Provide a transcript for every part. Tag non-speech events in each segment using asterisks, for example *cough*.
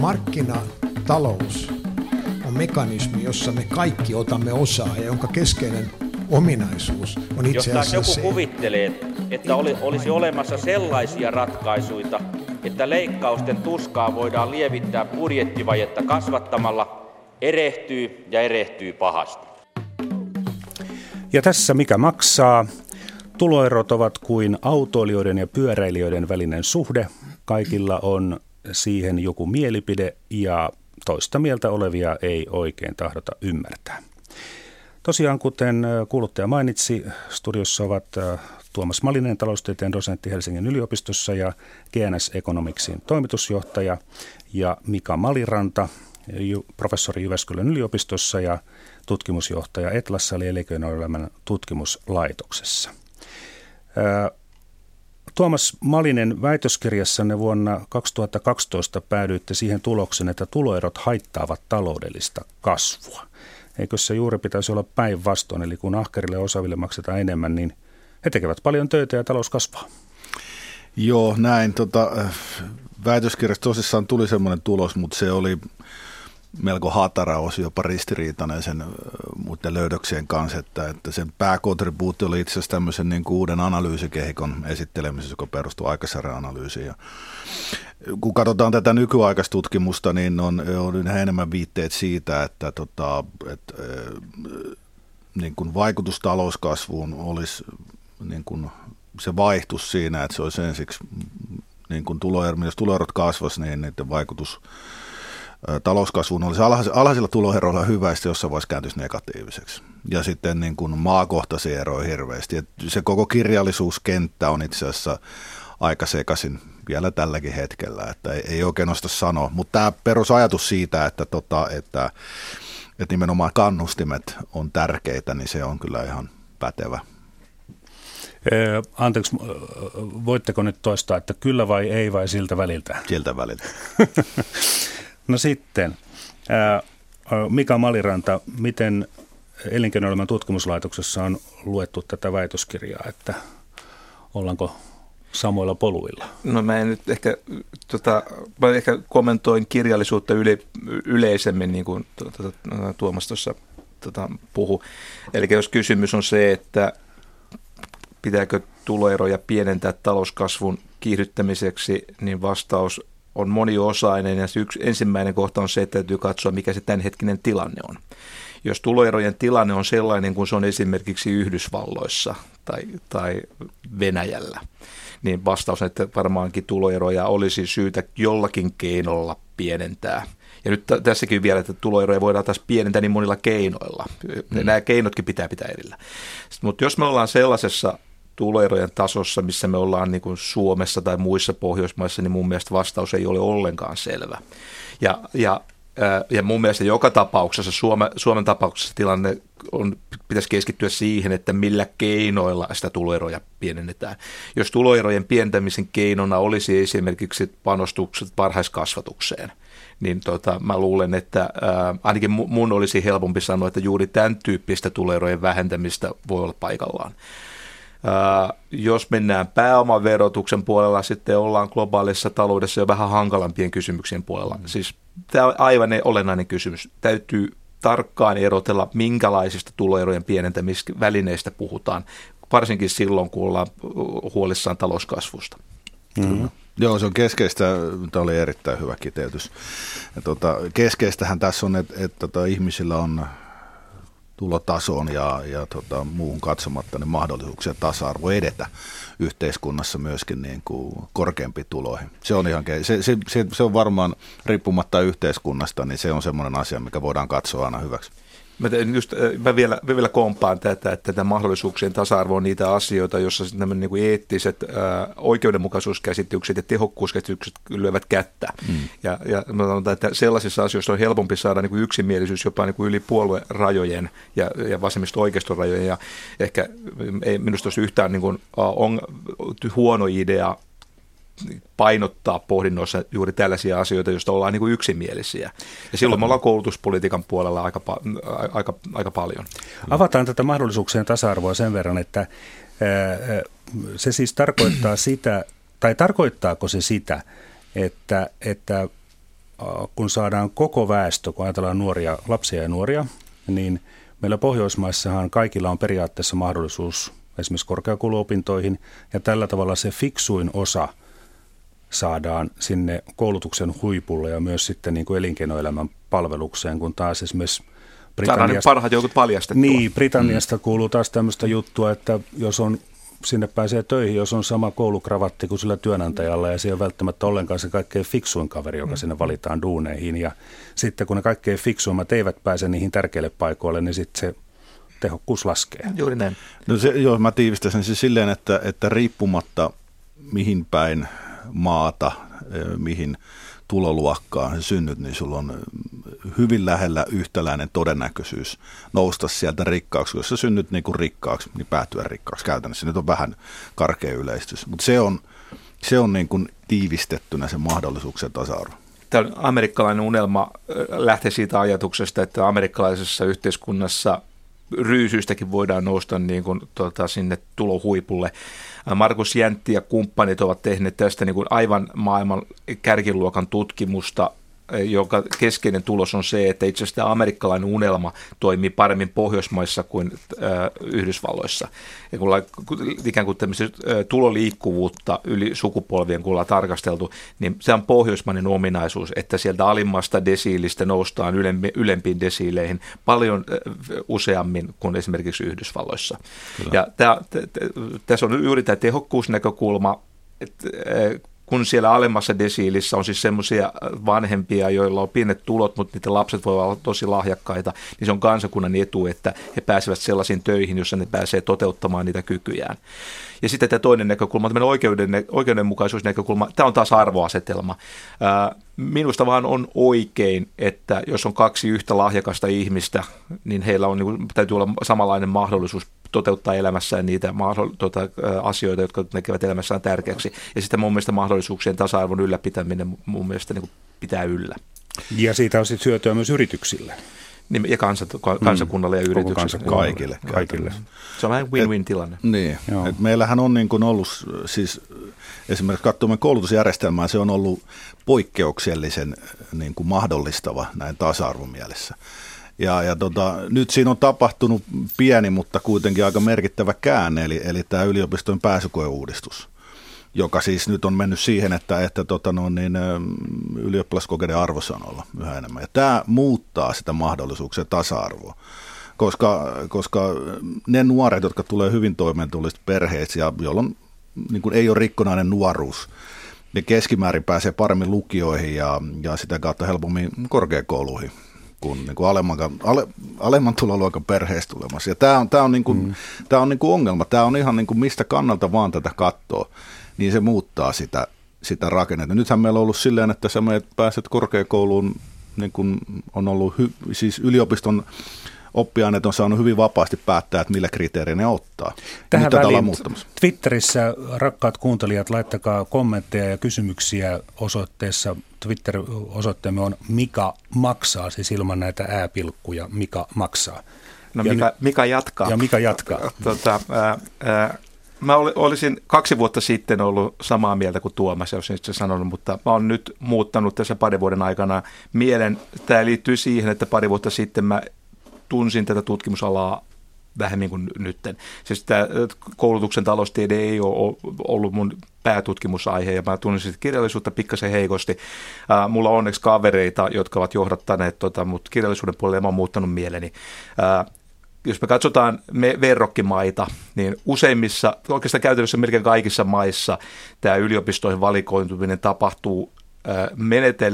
Markkinatalous on mekanismi, jossa me kaikki otamme osaa ja jonka keskeinen ominaisuus on itse Jos joku se, kuvittelee, että oli, olisi olemassa sellaisia ratkaisuja, että leikkausten tuskaa voidaan lievittää budjettivajetta kasvattamalla, erehtyy ja erehtyy pahasti. Ja tässä mikä maksaa? Tuloerot ovat kuin autoilijoiden ja pyöräilijöiden välinen suhde. Kaikilla on siihen joku mielipide ja toista mieltä olevia ei oikein tahdota ymmärtää. Tosiaan, kuten kuuluttaja mainitsi, studiossa ovat Tuomas Malinen, taloustieteen dosentti Helsingin yliopistossa ja GNS Economicsin toimitusjohtaja ja Mika Maliranta, professori Jyväskylän yliopistossa ja tutkimusjohtaja Etlassa eli elinkeinoelämän tutkimuslaitoksessa. Tuomas Malinen, väitöskirjassanne vuonna 2012 päädyitte siihen tulokseen, että tuloerot haittaavat taloudellista kasvua. Eikö se juuri pitäisi olla päinvastoin, eli kun ahkerille ja osaaville maksetaan enemmän, niin he tekevät paljon töitä ja talous kasvaa. Joo, näin. Tota, väitöskirjassa tosissaan tuli semmoinen tulos, mutta se oli melko hatara osi, jopa ristiriitainen sen muiden löydöksien kanssa, että, että sen pääkontribuutio oli itse asiassa tämmöisen niin kuin uuden analyysikehikon esittelemisessä, joka perustuu aikaisarjan analyysiin. Ja kun katsotaan tätä nykyaikaista tutkimusta, niin on, on yhä enemmän viitteet siitä, että, tota, että niin kuin vaikutus talouskasvuun olisi niin kuin se vaihtus siinä, että se olisi ensiksi, niin kuin tuloerot, jos tuloerot kasvaisi, niin niiden vaikutus talouskasvuun olisi alhaisilla tuloeroilla hyvä, ja jossain vaiheessa kääntyisi negatiiviseksi. Ja sitten niin kuin maakohtaisia eroja hirveästi. Et se koko kirjallisuuskenttä on itse asiassa aika sekaisin vielä tälläkin hetkellä, että ei, ei oikein osta sanoa. Mutta tämä perusajatus siitä, että, tota, että, että nimenomaan kannustimet on tärkeitä, niin se on kyllä ihan pätevä. Anteeksi, voitteko nyt toistaa, että kyllä vai ei vai siltä väliltä? Siltä väliltä. *laughs* no sitten, Mika Maliranta, miten elinkeinoelämän tutkimuslaitoksessa on luettu tätä väitöskirjaa, että ollaanko samoilla poluilla? No mä en nyt ehkä, tota, mä ehkä kommentoin kirjallisuutta yle, yleisemmin, niin kuin tuota, Tuomas tuossa tota, puhu. Eli jos kysymys on se, että pitääkö tuloeroja pienentää talouskasvun kiihdyttämiseksi, niin vastaus on moniosainen ja yksi ensimmäinen kohta on se, että täytyy katsoa, mikä se tämänhetkinen tilanne on. Jos tuloerojen tilanne on sellainen kuin se on esimerkiksi Yhdysvalloissa tai, tai Venäjällä, niin vastaus on, että varmaankin tuloeroja olisi syytä jollakin keinolla pienentää. Ja nyt tässäkin vielä, että tuloeroja voidaan taas pienentää niin monilla keinoilla. Mm. Nämä keinotkin pitää pitää erillä. Mutta jos me ollaan sellaisessa tuloerojen tasossa, missä me ollaan niin kuin Suomessa tai muissa Pohjoismaissa, niin mun mielestä vastaus ei ole ollenkaan selvä. Ja, ja ja mun mielestä joka tapauksessa, Suomen, Suomen tapauksessa tilanne on, pitäisi keskittyä siihen, että millä keinoilla sitä tuloeroja pienennetään. Jos tuloerojen pientämisen keinona olisi esimerkiksi panostukset varhaiskasvatukseen, niin tota, mä luulen, että ää, ainakin mun olisi helpompi sanoa, että juuri tämän tyyppistä tuloerojen vähentämistä voi olla paikallaan. Jos mennään pääomaverotuksen puolella, sitten ollaan globaalissa taloudessa jo vähän hankalampien kysymyksien puolella. Mm. Siis tämä on aivan olennainen kysymys. Täytyy tarkkaan erotella, minkälaisista tuloerojen pienentämisvälineistä puhutaan, varsinkin silloin, kun ollaan huolissaan talouskasvusta. Mm-hmm. Joo, se on keskeistä. Tämä oli erittäin hyvä kiteytys. Ja tuota, keskeistähän tässä on, että, että tota, ihmisillä on tulotasoon ja, ja tota, muuhun katsomatta niin mahdollisuuksia tasa-arvo edetä yhteiskunnassa myöskin niin kuin korkeampi tuloihin. Se on, ihan, se, se, se, se on varmaan riippumatta yhteiskunnasta, niin se on semmoinen asia, mikä voidaan katsoa aina hyväksi. Mä, just, mä, vielä, mä vielä kompaan tätä, että tämä mahdollisuuksien tasa-arvo on niitä asioita, joissa nämä niin kuin eettiset ää, oikeudenmukaisuuskäsitykset ja tehokkuuskäsitykset lyövät kättä. Mm. Ja, ja mä sanon, että sellaisissa asioissa on helpompi saada niin kuin yksimielisyys jopa niin kuin yli puoluerajojen ja, ja vasemmista oikeistorajojen. Ja ehkä ei minusta olisi yhtään niin kuin, on, huono idea painottaa pohdinnoissa juuri tällaisia asioita, joista ollaan niin kuin yksimielisiä. Ja silloin me ollaan koulutuspolitiikan puolella aika, aika, aika paljon. Avataan tätä mahdollisuuksien tasa-arvoa sen verran, että se siis tarkoittaa *clears throat* sitä, tai tarkoittaako se sitä, että, että kun saadaan koko väestö, kun ajatellaan nuoria, lapsia ja nuoria, niin meillä Pohjoismaissahan kaikilla on periaatteessa mahdollisuus esimerkiksi korkeakouluopintoihin, ja tällä tavalla se fiksuin osa saadaan sinne koulutuksen huipulle ja myös sitten niin kuin elinkeinoelämän palvelukseen, kun taas esimerkiksi Britanniasta, parhaat joukot paljastettua. Niin, Britanniasta mm. kuuluu taas tämmöistä juttua, että jos on sinne pääsee töihin, jos on sama koulukravatti kuin sillä työnantajalla ja se on välttämättä ollenkaan se kaikkein fiksuin kaveri, joka mm. sinne valitaan duuneihin. Ja sitten kun ne kaikkein fiksuimmat eivät pääse niihin tärkeille paikoille, niin sitten se tehokkuus laskee. Juuri näin. No se, joo, mä tiivistäisin siis silleen, että, että riippumatta mihin päin maata, eh, mihin tuloluokkaan synnyt, niin sulla on hyvin lähellä yhtäläinen todennäköisyys nousta sieltä rikkaaksi. Jos sä synnyt niin kuin rikkaaksi, niin päätyä rikkaaksi käytännössä. Nyt on vähän karkea yleistys, mutta se on, se on niin kuin tiivistettynä se mahdollisuuksien tasa-arvo. Tämä amerikkalainen unelma lähtee siitä ajatuksesta, että amerikkalaisessa yhteiskunnassa ryysyistäkin voidaan nousta niin kuin, tuota, sinne tulohuipulle. Markus Jäntti ja kumppanit ovat tehneet tästä niin kuin aivan maailman kärkiluokan tutkimusta joka keskeinen tulos on se, että itse asiassa tämä amerikkalainen unelma toimii paremmin Pohjoismaissa kuin äh, Yhdysvalloissa. Ja kun ollaan ikään kuin tämmöistä äh, tuloliikkuvuutta yli sukupolvien, kun ollaan tarkasteltu, niin se on pohjoismainen ominaisuus, että sieltä alimmasta desiilistä noustaan ylempi, ylempiin desiileihin paljon äh, useammin kuin esimerkiksi Yhdysvalloissa. Kyllä. Ja tämä, tässä on juuri tämä tehokkuusnäkökulma, että kun siellä alemmassa desiilissä on siis semmoisia vanhempia, joilla on pienet tulot, mutta niiden lapset voivat olla tosi lahjakkaita, niin se on kansakunnan etu, että he pääsevät sellaisiin töihin, jossa ne pääsee toteuttamaan niitä kykyjään. Ja sitten tämä toinen näkökulma, tämmöinen oikeuden, oikeudenmukaisuusnäkökulma, tämä on taas arvoasetelma. Minusta vaan on oikein, että jos on kaksi yhtä lahjakasta ihmistä, niin heillä on, niin täytyy olla samanlainen mahdollisuus toteuttaa elämässään niitä tuota, asioita, jotka tekevät elämässään tärkeäksi. Ja sitten mun mielestä mahdollisuuksien tasa-arvon ylläpitäminen mun mielestä niin pitää yllä. Ja siitä on sitten hyötyä myös yrityksille. Niin, ja kansa, kansakunnalle ja yrityksille. Kansa, kaikille. kaikille. Se on vähän win-win tilanne. Et, niin. Et meillähän on niin kuin ollut, siis esimerkiksi katsomme koulutusjärjestelmää, se on ollut poikkeuksellisen niin kuin mahdollistava näin tasa-arvon mielessä. Ja, ja tota, nyt siinä on tapahtunut pieni, mutta kuitenkin aika merkittävä käänne, eli, eli tämä yliopistojen pääsykoeuudistus, joka siis nyt on mennyt siihen, että, että tota no, niin, ylioppilaskokeiden arvosanoilla yhä enemmän. Ja tämä muuttaa sitä mahdollisuuksia tasa-arvoa koska, koska ne nuoret, jotka tulee hyvin toimeentulista perheistä ja jolloin niin ei ole rikkonainen nuoruus, ne keskimäärin pääsee paremmin lukioihin ja, ja sitä kautta helpommin korkeakouluihin kuin, niin kuin alemman, ale, alemman tuloluokan perheestä tulemassa. Ja tämä on, tämä on, niin kuin, mm. tämä on niin kuin ongelma. Tämä on ihan niin kuin mistä kannalta vaan tätä katsoa, niin se muuttaa sitä, sitä rakennetta. Nythän meillä on ollut silleen, että sä pääset korkeakouluun, niin kuin on ollut hy, siis yliopiston oppiaineet on saanut hyvin vapaasti päättää, että millä kriteereillä ne ottaa. Tähän Nyt väliin Twitterissä, rakkaat kuuntelijat, laittakaa kommentteja ja kysymyksiä osoitteessa. Twitter-osoitteemme on Mika maksaa, siis ilman näitä ääpilkkuja Mika maksaa. No ja Mika, Mika jatkaa. Ja Mika jatkaa. *laughs* Tota, ää, ää, mä olisin kaksi vuotta sitten ollut samaa mieltä kuin Tuomas, jos itse sanonut, mutta mä oon nyt muuttanut tässä parin vuoden aikana mielen. Tämä liittyy siihen, että pari vuotta sitten mä tunsin tätä tutkimusalaa vähemmän kuin nytten. Siis tämä koulutuksen taloustiede ei ole ollut mun päätutkimusaihe ja mä tunsin kirjallisuutta pikkasen heikosti. Mulla on onneksi kavereita, jotka ovat johdattaneet, tota, mutta kirjallisuuden puolelle mä oon muuttanut mieleni. Jos me katsotaan me verrokkimaita, niin useimmissa, oikeastaan käytännössä melkein kaikissa maissa tämä yliopistoihin valikointuminen tapahtuu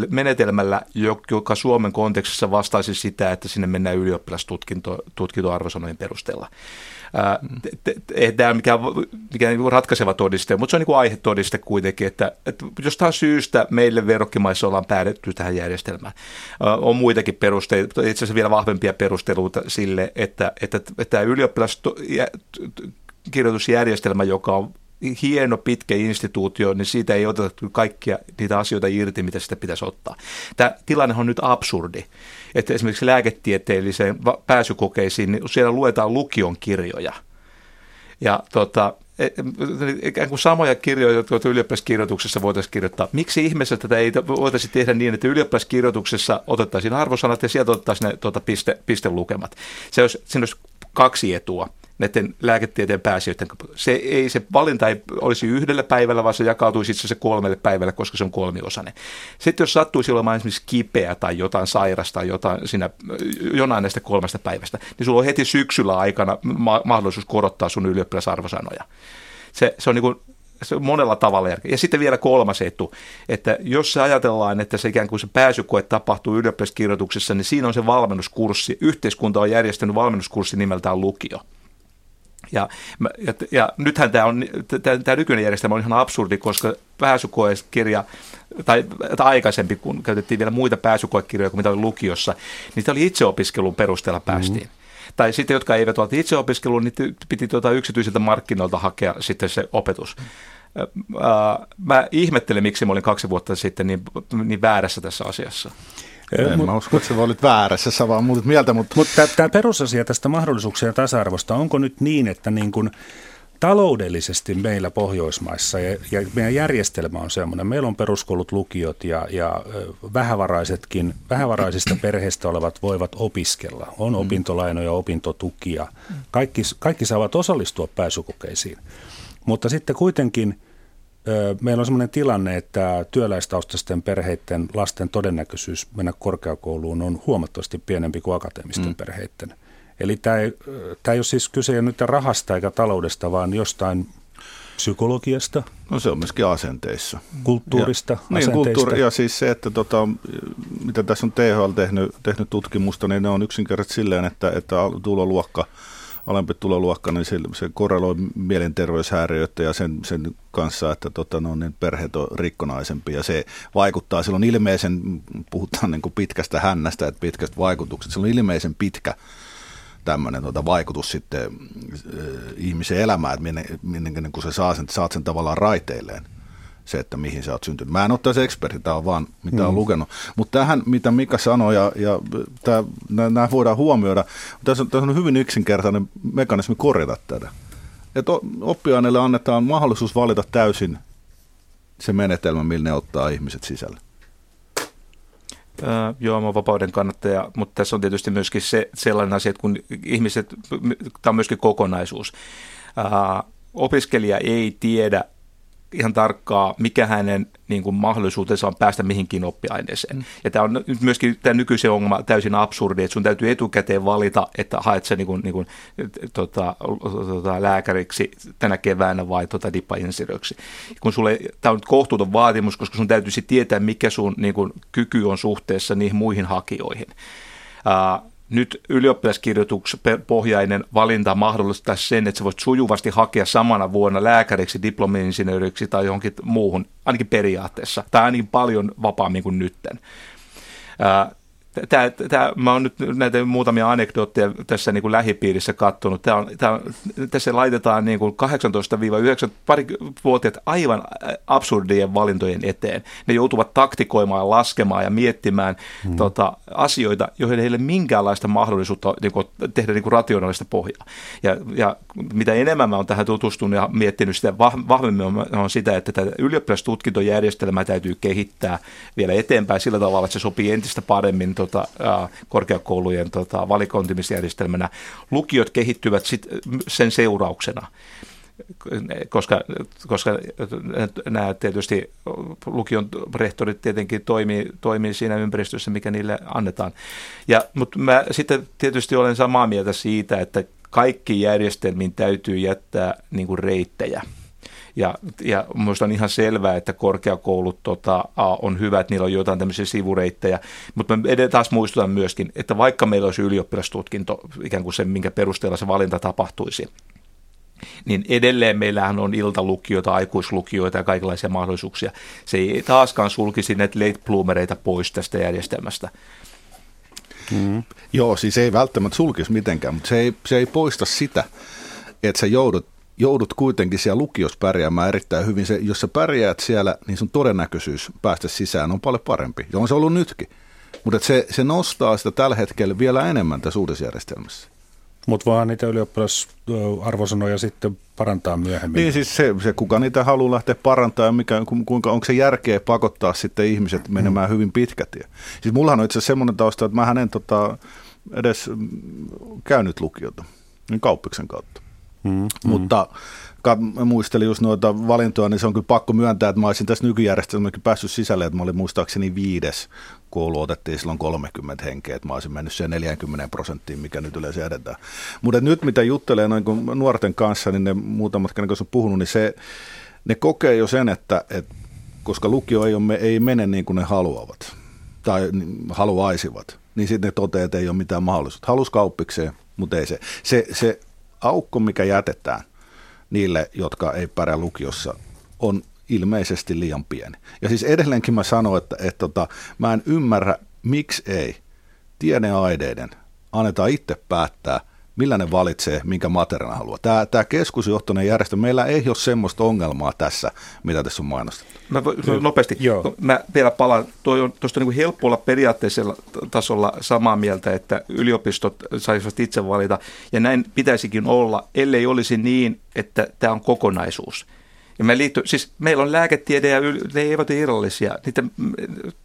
menetelmällä, joka Suomen kontekstissa vastaisi sitä, että sinne mennään ylioppilastutkintoarvosanojen perusteella. Ei tämä ole mikään, mikään niinku ratkaiseva todiste, mutta se on niin kuin aihetodiste kuitenkin, että, että jostain syystä meille verrokkimaissa ollaan päädytty tähän järjestelmään. On muitakin perusteita, itse asiassa vielä vahvempia perusteluita sille, että, että, että tämä ylioppilaskirjoitusjärjestelmä, joka on hieno pitkä instituutio, niin siitä ei oteta kaikkia niitä asioita irti, mitä sitä pitäisi ottaa. Tämä tilanne on nyt absurdi, että esimerkiksi lääketieteelliseen pääsykokeisiin, niin siellä luetaan lukion kirjoja. Ja tota, e, ikään kuin samoja kirjoja, jotka ylioppilaskirjoituksessa voitaisiin kirjoittaa. Miksi ihmeessä tätä ei voitaisiin tehdä niin, että ylioppilaskirjoituksessa otettaisiin arvosanat ja sieltä otettaisiin ne tuota, piste, pistelukemat? Se olisi, siinä olisi kaksi etua näiden lääketieteen pääsijöiden. Se, ei, se valinta ei olisi yhdellä päivällä, vaan se jakautuisi itse asiassa kolmelle päivälle, koska se on kolmiosainen. Sitten jos sattuisi olemaan esimerkiksi kipeä tai jotain sairasta jotain siinä, jonain näistä kolmesta päivästä, niin sulla on heti syksyllä aikana ma- mahdollisuus korottaa sun ylioppilasarvosanoja. Se, se on niin kuin se on monella tavalla järkeä. Ja sitten vielä kolmas etu, että jos se ajatellaan, että se ikään kuin se pääsykoe tapahtuu ylioppilaskirjoituksessa, niin siinä on se valmennuskurssi. Yhteiskunta on järjestänyt valmennuskurssi nimeltään lukio. Ja, ja, ja nythän tämä, on, tämä, tämä nykyinen järjestelmä on ihan absurdi, koska pääsykoekirja, tai, tai aikaisempi, kun käytettiin vielä muita pääsykoekirjoja kuin mitä oli lukiossa, niin tämä oli itseopiskelun perusteella päästiin. Mm-hmm. Tai sitten, jotka eivät ole itseopiskeluun, niin piti tuota yksityisiltä markkinoilta hakea sitten se opetus. Mä ihmettelen, miksi mä olin kaksi vuotta sitten niin, niin väärässä tässä asiassa. En mut, mä usko, että sä olit väärässä, sä vaan muutit mieltä. Mutta mut tämä perusasia tästä mahdollisuuksien tasa-arvosta, onko nyt niin, että niin kun taloudellisesti meillä Pohjoismaissa ja, ja meidän järjestelmä on sellainen, meillä on peruskoulut, lukiot ja, ja vähävaraisetkin, vähävaraisista perheistä olevat voivat opiskella. On mm. opintolainoja, opintotukia. Kaikki, kaikki saavat osallistua pääsykokeisiin. Mutta sitten kuitenkin – Meillä on sellainen tilanne, että työläistaustaisten perheiden lasten todennäköisyys mennä korkeakouluun on huomattavasti pienempi kuin akateemisten mm. perheiden. Eli tämä ei, tämä ei ole siis kyse nyt rahasta eikä taloudesta, vaan jostain psykologiasta. No se on myöskin asenteissa. Kulttuurista, ja, niin, kulttuuri, ja siis se, että tota, mitä tässä on THL tehnyt, tehnyt tutkimusta, niin ne on yksinkertaisesti silleen, että, että tuloluokka – alempi tuloluokka, niin se, se korreloi mielenterveyshäiriöitä ja sen, sen kanssa, että tota, no, niin perheet on rikkonaisempia ja se vaikuttaa, silloin ilmeisen, puhutaan niin kuin pitkästä hännästä, että pitkästä vaikutuksesta, se on ilmeisen pitkä tämmöinen tuota, vaikutus sitten äh, ihmisen elämään, että minne, minne niin kun sä saa sen, saat sen tavallaan raiteilleen se, että mihin sä oot syntynyt. Mä en ole tässä eksperti, tämä on vaan mitä mm. on lukenut. Mutta tähän, mitä Mika sanoi, ja, ja nämä voidaan huomioida, tässä on, tässä on hyvin yksinkertainen mekanismi korjata tätä. Että oppiaineille annetaan mahdollisuus valita täysin se menetelmä, millä ne ottaa ihmiset sisälle. Joo, mä vapauden kannattaja, mutta tässä on tietysti myöskin se, sellainen asia, että kun ihmiset, tämä on myöskin kokonaisuus. Öö, opiskelija ei tiedä ihan tarkkaa, mikä hänen niin kuin, mahdollisuutensa on päästä mihinkin oppiaineeseen. Mm. Ja tämä on nyt myöskin tämä nykyisen ongelma täysin absurdi, että sun täytyy etukäteen valita, että haet sä niin kuin, niin kuin, tota, tota, lääkäriksi tänä keväänä vai tota, dippainsinööriksi. Kun sulle, tämä on nyt kohtuuton vaatimus, koska sun täytyisi tietää, mikä sun niin kuin, kyky on suhteessa niihin muihin hakijoihin. Uh, nyt ylioppilaskirjoituspohjainen valinta mahdollistaa sen, että sä voit sujuvasti hakea samana vuonna lääkäriksi, diplomi-insinööriksi tai johonkin muuhun, ainakin periaatteessa, tai ainakin paljon vapaammin kuin nytten. Tämä, tämä, mä oon nyt näitä muutamia anekdootteja tässä niin kuin lähipiirissä katsonut. Tämä on, tämä on, tässä laitetaan niin kuin 18-9 pari vuotiaat aivan absurdien valintojen eteen. Ne joutuvat taktikoimaan, laskemaan ja miettimään hmm. tota, asioita, joihin ei ole minkäänlaista mahdollisuutta niin kuin, tehdä niin kuin rationaalista pohjaa. Ja, ja mitä enemmän mä oon tähän tutustunut ja miettinyt sitä, vahvemmin on, on sitä, että tätä ylioppilastutkintojärjestelmää täytyy kehittää vielä eteenpäin sillä tavalla, että se sopii entistä paremmin tota, korkeakoulujen tota, valikointimisjärjestelmänä. Lukiot kehittyvät sit sen seurauksena koska, koska nämä tietysti lukion rehtorit tietenkin toimii, toimii siinä ympäristössä, mikä niille annetaan. Ja, mutta mä sitten tietysti olen samaa mieltä siitä, että kaikki järjestelmiin täytyy jättää niin kuin reittejä. Ja, ja minusta on ihan selvää, että korkeakoulut tota, on hyvä, että niillä on jotain tämmöisiä sivureittejä. Mutta mä taas muistutan myöskin, että vaikka meillä olisi ylioppilastutkinto, ikään kuin se, minkä perusteella se valinta tapahtuisi, niin edelleen meillähän on iltalukioita, aikuislukioita ja kaikenlaisia mahdollisuuksia. Se ei taaskaan sulkisi näitä late bloomereita pois tästä järjestelmästä. Mm. Joo, siis ei välttämättä sulkisi mitenkään, mutta se ei, se ei poista sitä, että sä joudut joudut kuitenkin siellä lukiossa pärjäämään erittäin hyvin. Se, jos sä pärjäät siellä, niin sun todennäköisyys päästä sisään on paljon parempi. Ja on se ollut nytkin. Mutta se, se nostaa sitä tällä hetkellä vielä enemmän tässä uudessa järjestelmässä. Mutta voihan niitä ylioppilasarvosanoja sitten parantaa myöhemmin. Niin siis se, se kuka niitä haluaa lähteä parantamaan, mikä, kuinka, onko se järkeä pakottaa sitten ihmiset menemään mm. hyvin pitkätie. Siis mullahan on itse asiassa semmoinen tausta, että mä en tota, edes käynyt lukiota, niin kauppiksen kautta. Mm. Mutta mä muistelin just noita valintoja, niin se on kyllä pakko myöntää, että mä olisin tässä nykyjärjestelmäkin päässyt sisälle, että mä olin muistaakseni viides koulu otettiin silloin 30 henkeä, että mä olisin mennyt siihen 40 prosenttiin, mikä nyt yleensä edetään. Mutta nyt mitä juttelee noin nuorten kanssa, niin ne muutamat, kenen kanssa on puhunut, niin se, ne kokee jo sen, että, että koska lukio ei, ole, ei mene niin kuin ne haluavat tai haluaisivat, niin sitten ne toteaa, että ei ole mitään mahdollisuutta. Halus kauppikseen, mutta ei se. Se, se aukko, mikä jätetään niille, jotka ei pärjää lukiossa, on ilmeisesti liian pieni. Ja siis edelleenkin mä sanon, että, että, tota, mä en ymmärrä, miksi ei tiedeaineiden annetaan itse päättää, millä ne valitsee, minkä materiaalin haluaa. Tämä, tämä keskusjohtoinen järjestö, meillä ei ole semmoista ongelmaa tässä, mitä tässä on mainostettu. Mä, mä nopeasti, Joo. mä vielä palaan, tuosta niin helppo olla periaatteisella tasolla samaa mieltä, että yliopistot saisivat itse valita, ja näin pitäisikin olla, ellei olisi niin, että tämä on kokonaisuus. Ja me liitty, siis meillä on lääketiede ja ne eivät ole irrallisia. Niitä,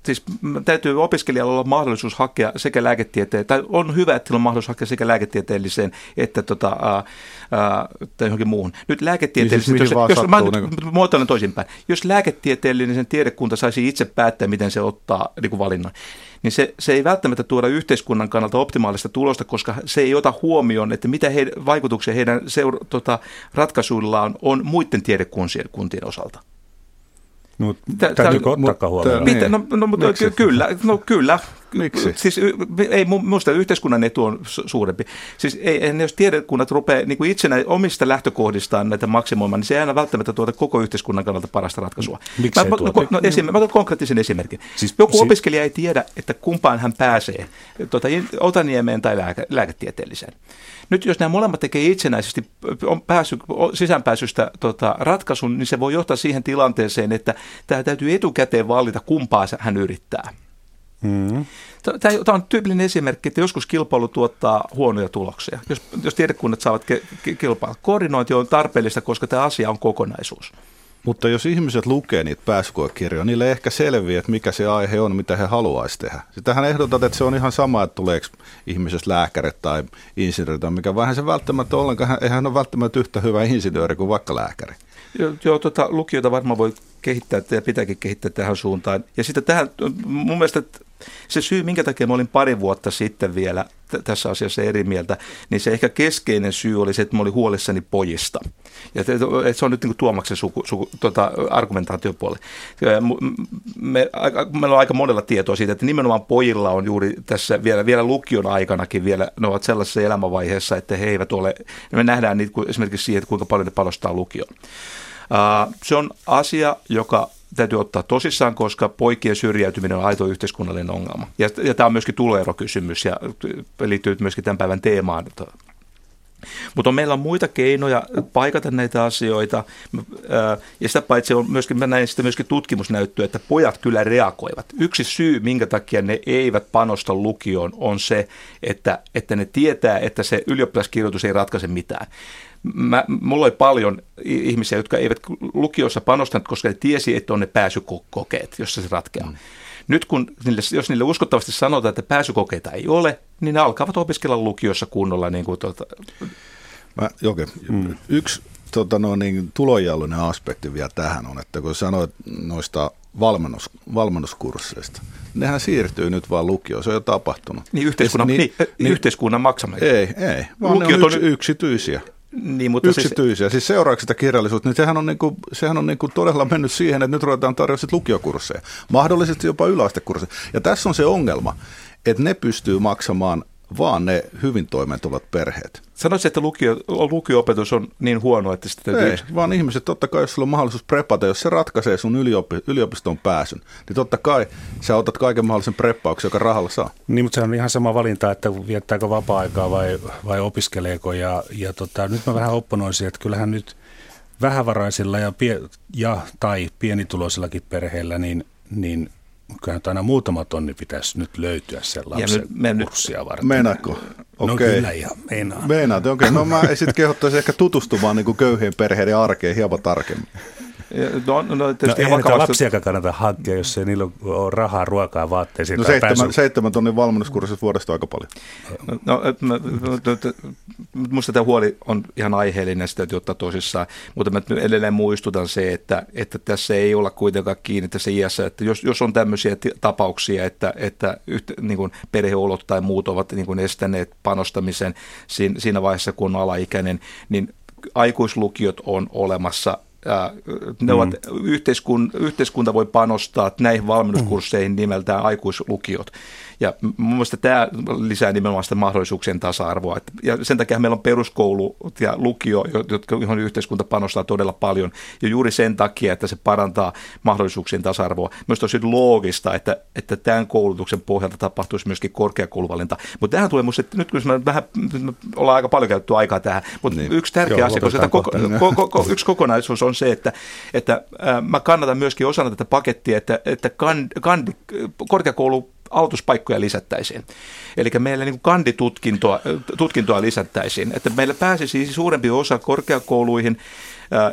siis täytyy opiskelijalla olla mahdollisuus hakea sekä lääketieteen, tai on hyvä, että on mahdollisuus hakea sekä lääketieteelliseen että tota, ää, ää, tai johonkin muuhun. Nyt lääketieteellisen, niin siis jos, jos mä niin muotoilen toisinpäin, jos lääketieteellinen tiedekunta saisi itse päättää, miten se ottaa niin kuin valinnan, niin se, se ei välttämättä tuoda yhteiskunnan kannalta optimaalista tulosta, koska se ei ota huomioon, että mitä he, vaikutuksia heidän seura, tota, ratkaisuillaan on muiden tiedekuntien osalta. No, täytyykö ottaa huomioon? Mitä, no, no, mutta kyllä, no kyllä. Miksi? Siis ei, minusta yhteiskunnan etu on suurempi. Siis ei, jos tiedekunnat rupeaa niin kuin itsenä omista lähtökohdistaan näitä maksimoimaan, niin se ei aina välttämättä tuota koko yhteiskunnan kannalta parasta ratkaisua. Miksi mä, no, no, esim, mä otan konkreettisen esimerkin. Siis, Joku si- opiskelija ei tiedä, että kumpaan hän pääsee, tuota, Otaniemeen tai lääke, lääketieteelliseen. Nyt jos nämä molemmat tekee itsenäisesti on pääsy, sisäänpääsystä tota, ratkaisun, niin se voi johtaa siihen tilanteeseen, että tämä täytyy etukäteen valita, kumpaa hän yrittää. Mm. Tämä on tyypillinen esimerkki, että joskus kilpailu tuottaa huonoja tuloksia. Jos, jos tiedekunnat saavat ke- kilpailla. Koordinointi on tarpeellista, koska tämä asia on kokonaisuus. Mutta jos ihmiset lukee niitä pääsykoekirjoja, niille ei ehkä selviä, että mikä se aihe on, mitä he haluaisivat tehdä. Sitähän ehdotat, että se on ihan sama, että tuleeko ihmisestä lääkäri tai insinööri tai mikä, vähän se välttämättä ollenkaan, eihän ole välttämättä yhtä hyvä insinööri kuin vaikka lääkäri. Joo, joo tota, lukiota varmaan voi kehittää ja pitääkin kehittää tähän suuntaan. Ja sitten tähän, mun mielestä se syy, minkä takia mä olin pari vuotta sitten vielä t- tässä asiassa eri mieltä, niin se ehkä keskeinen syy oli se, että mä olin huolissani pojista. Ja te, et se on nyt niin Tuomaksen suku, suku, tota, argumentaatiopuoli. Me, aika, meillä on aika monella tietoa siitä, että nimenomaan pojilla on juuri tässä vielä, vielä lukion aikanakin vielä, ne ovat sellaisessa elämänvaiheessa, että he eivät ole, me nähdään niitä esimerkiksi siihen, että kuinka paljon ne panostaa lukioon. Se on asia, joka täytyy ottaa tosissaan, koska poikien syrjäytyminen on aito yhteiskunnallinen ongelma. Ja, ja tämä on myöskin tuloerokysymys ja liittyy myöskin tämän päivän teemaan. Mutta meillä on muita keinoja paikata näitä asioita, ja sitä paitsi on myöskin, mä näin sitä myöskin tutkimusnäyttöä, että pojat kyllä reagoivat. Yksi syy, minkä takia ne eivät panosta lukioon, on se, että, että ne tietää, että se ylioppilaskirjoitus ei ratkaise mitään. Mä, mulla oli paljon ihmisiä, jotka eivät lukiossa panostaneet, koska ne tiesi, että on ne pääsykokeet, jossa se ratkeaa. Mm. Nyt kun niille, jos niille uskottavasti sanotaan, että pääsykokeita ei ole, niin ne alkavat opiskella lukiossa kunnolla. Niin kuin tuota. Mä, okay. mm. Yksi tota, no, niin, tulojallinen aspekti vielä tähän on, että kun sanoit noista valmennus, valmennuskursseista, nehän siirtyy nyt vaan lukioon, se on jo tapahtunut. Niin yhteiskunnan, niin, niin, niin, yhteiskunnan maksaminen. Ei, ei, vaan Lukiot ne on, yks, on yksityisiä. Niin, mutta siis- Yksityisiä. Siis, siis sitä kirjallisuutta, niin sehän on, niinku, sehän on niinku todella mennyt siihen, että nyt ruvetaan tarjoamaan lukiokursseja. Mahdollisesti jopa yläastekursseja. Ja tässä on se ongelma, että ne pystyy maksamaan vaan ne hyvin toimeentuvat perheet. Sanoisin, että lukio, lukio-opetus on niin huono, että sitä täytyy... Ei, vaan ihmiset, totta kai jos sulla on mahdollisuus prepata, jos se ratkaisee sun yliopi, yliopiston pääsyn, niin totta kai sä otat kaiken mahdollisen preppauksen, joka rahalla saa. Niin, mutta se on ihan sama valinta, että viettääkö vapaa-aikaa vai, vai opiskeleeko. Ja, ja tota, nyt mä vähän opponoisin, että kyllähän nyt vähävaraisilla ja, pie, ja tai pienituloisillakin perheillä, niin, niin kyllä aina muutama tonni pitäisi nyt löytyä sen lapsen nyt, kurssia varten. Meinaatko? No okay. kyllä ihan, meinaa. Meinaat, okei. Okay. No mä sitten kehottaisin ehkä tutustumaan niin kuin köyhien perheiden arkeen hieman tarkemmin. No, no, no, no eihän vakavasti... lapsiakaan kannata hankkia, jos ei niillä ole rahaa, ruokaa, vaatteisiin no, seitsemän, pääsy... seitsemän tonnin valmennuskurssissa vuodesta aika paljon. No, no, minusta tämä huoli on ihan aiheellinen, sitä täytyy ottaa tosissaan, mutta mä edelleen muistutan se, että, että tässä ei olla kuitenkaan kiinni tässä iässä, että jos, jos on tämmöisiä tapauksia, että, että yhtä, niin kuin perheolot tai muut ovat niin kuin estäneet panostamisen siinä, siinä vaiheessa, kun on alaikäinen, niin aikuislukiot on olemassa ne ovat, mm. yhteiskun, yhteiskunta voi panostaa näihin valmennuskursseihin nimeltään aikuislukiot. Ja mun mielestä tämä lisää nimenomaan sitä mahdollisuuksien tasa-arvoa. Ja sen takia meillä on peruskoulu ja lukio, jotka, johon yhteiskunta panostaa todella paljon. Ja juuri sen takia, että se parantaa mahdollisuuksien tasa-arvoa. Myös olisi loogista, että, että tämän koulutuksen pohjalta tapahtuisi myöskin korkeakouluvalinta. Mutta tähän tulee musta, että nyt kun me vähän, me ollaan aika paljon käytetty aikaa tähän, mutta niin. yksi tärkeä Joo, asia, koska koko, koko, koko, yksi kokonaisuus on se, että, että äh, mä kannatan myöskin osana tätä pakettia, että, että kan, kan, korkeakoulu aloituspaikkoja lisättäisiin. Eli meillä niin kanditutkintoa tutkintoa lisättäisiin, että meillä pääsisi suurempi osa korkeakouluihin,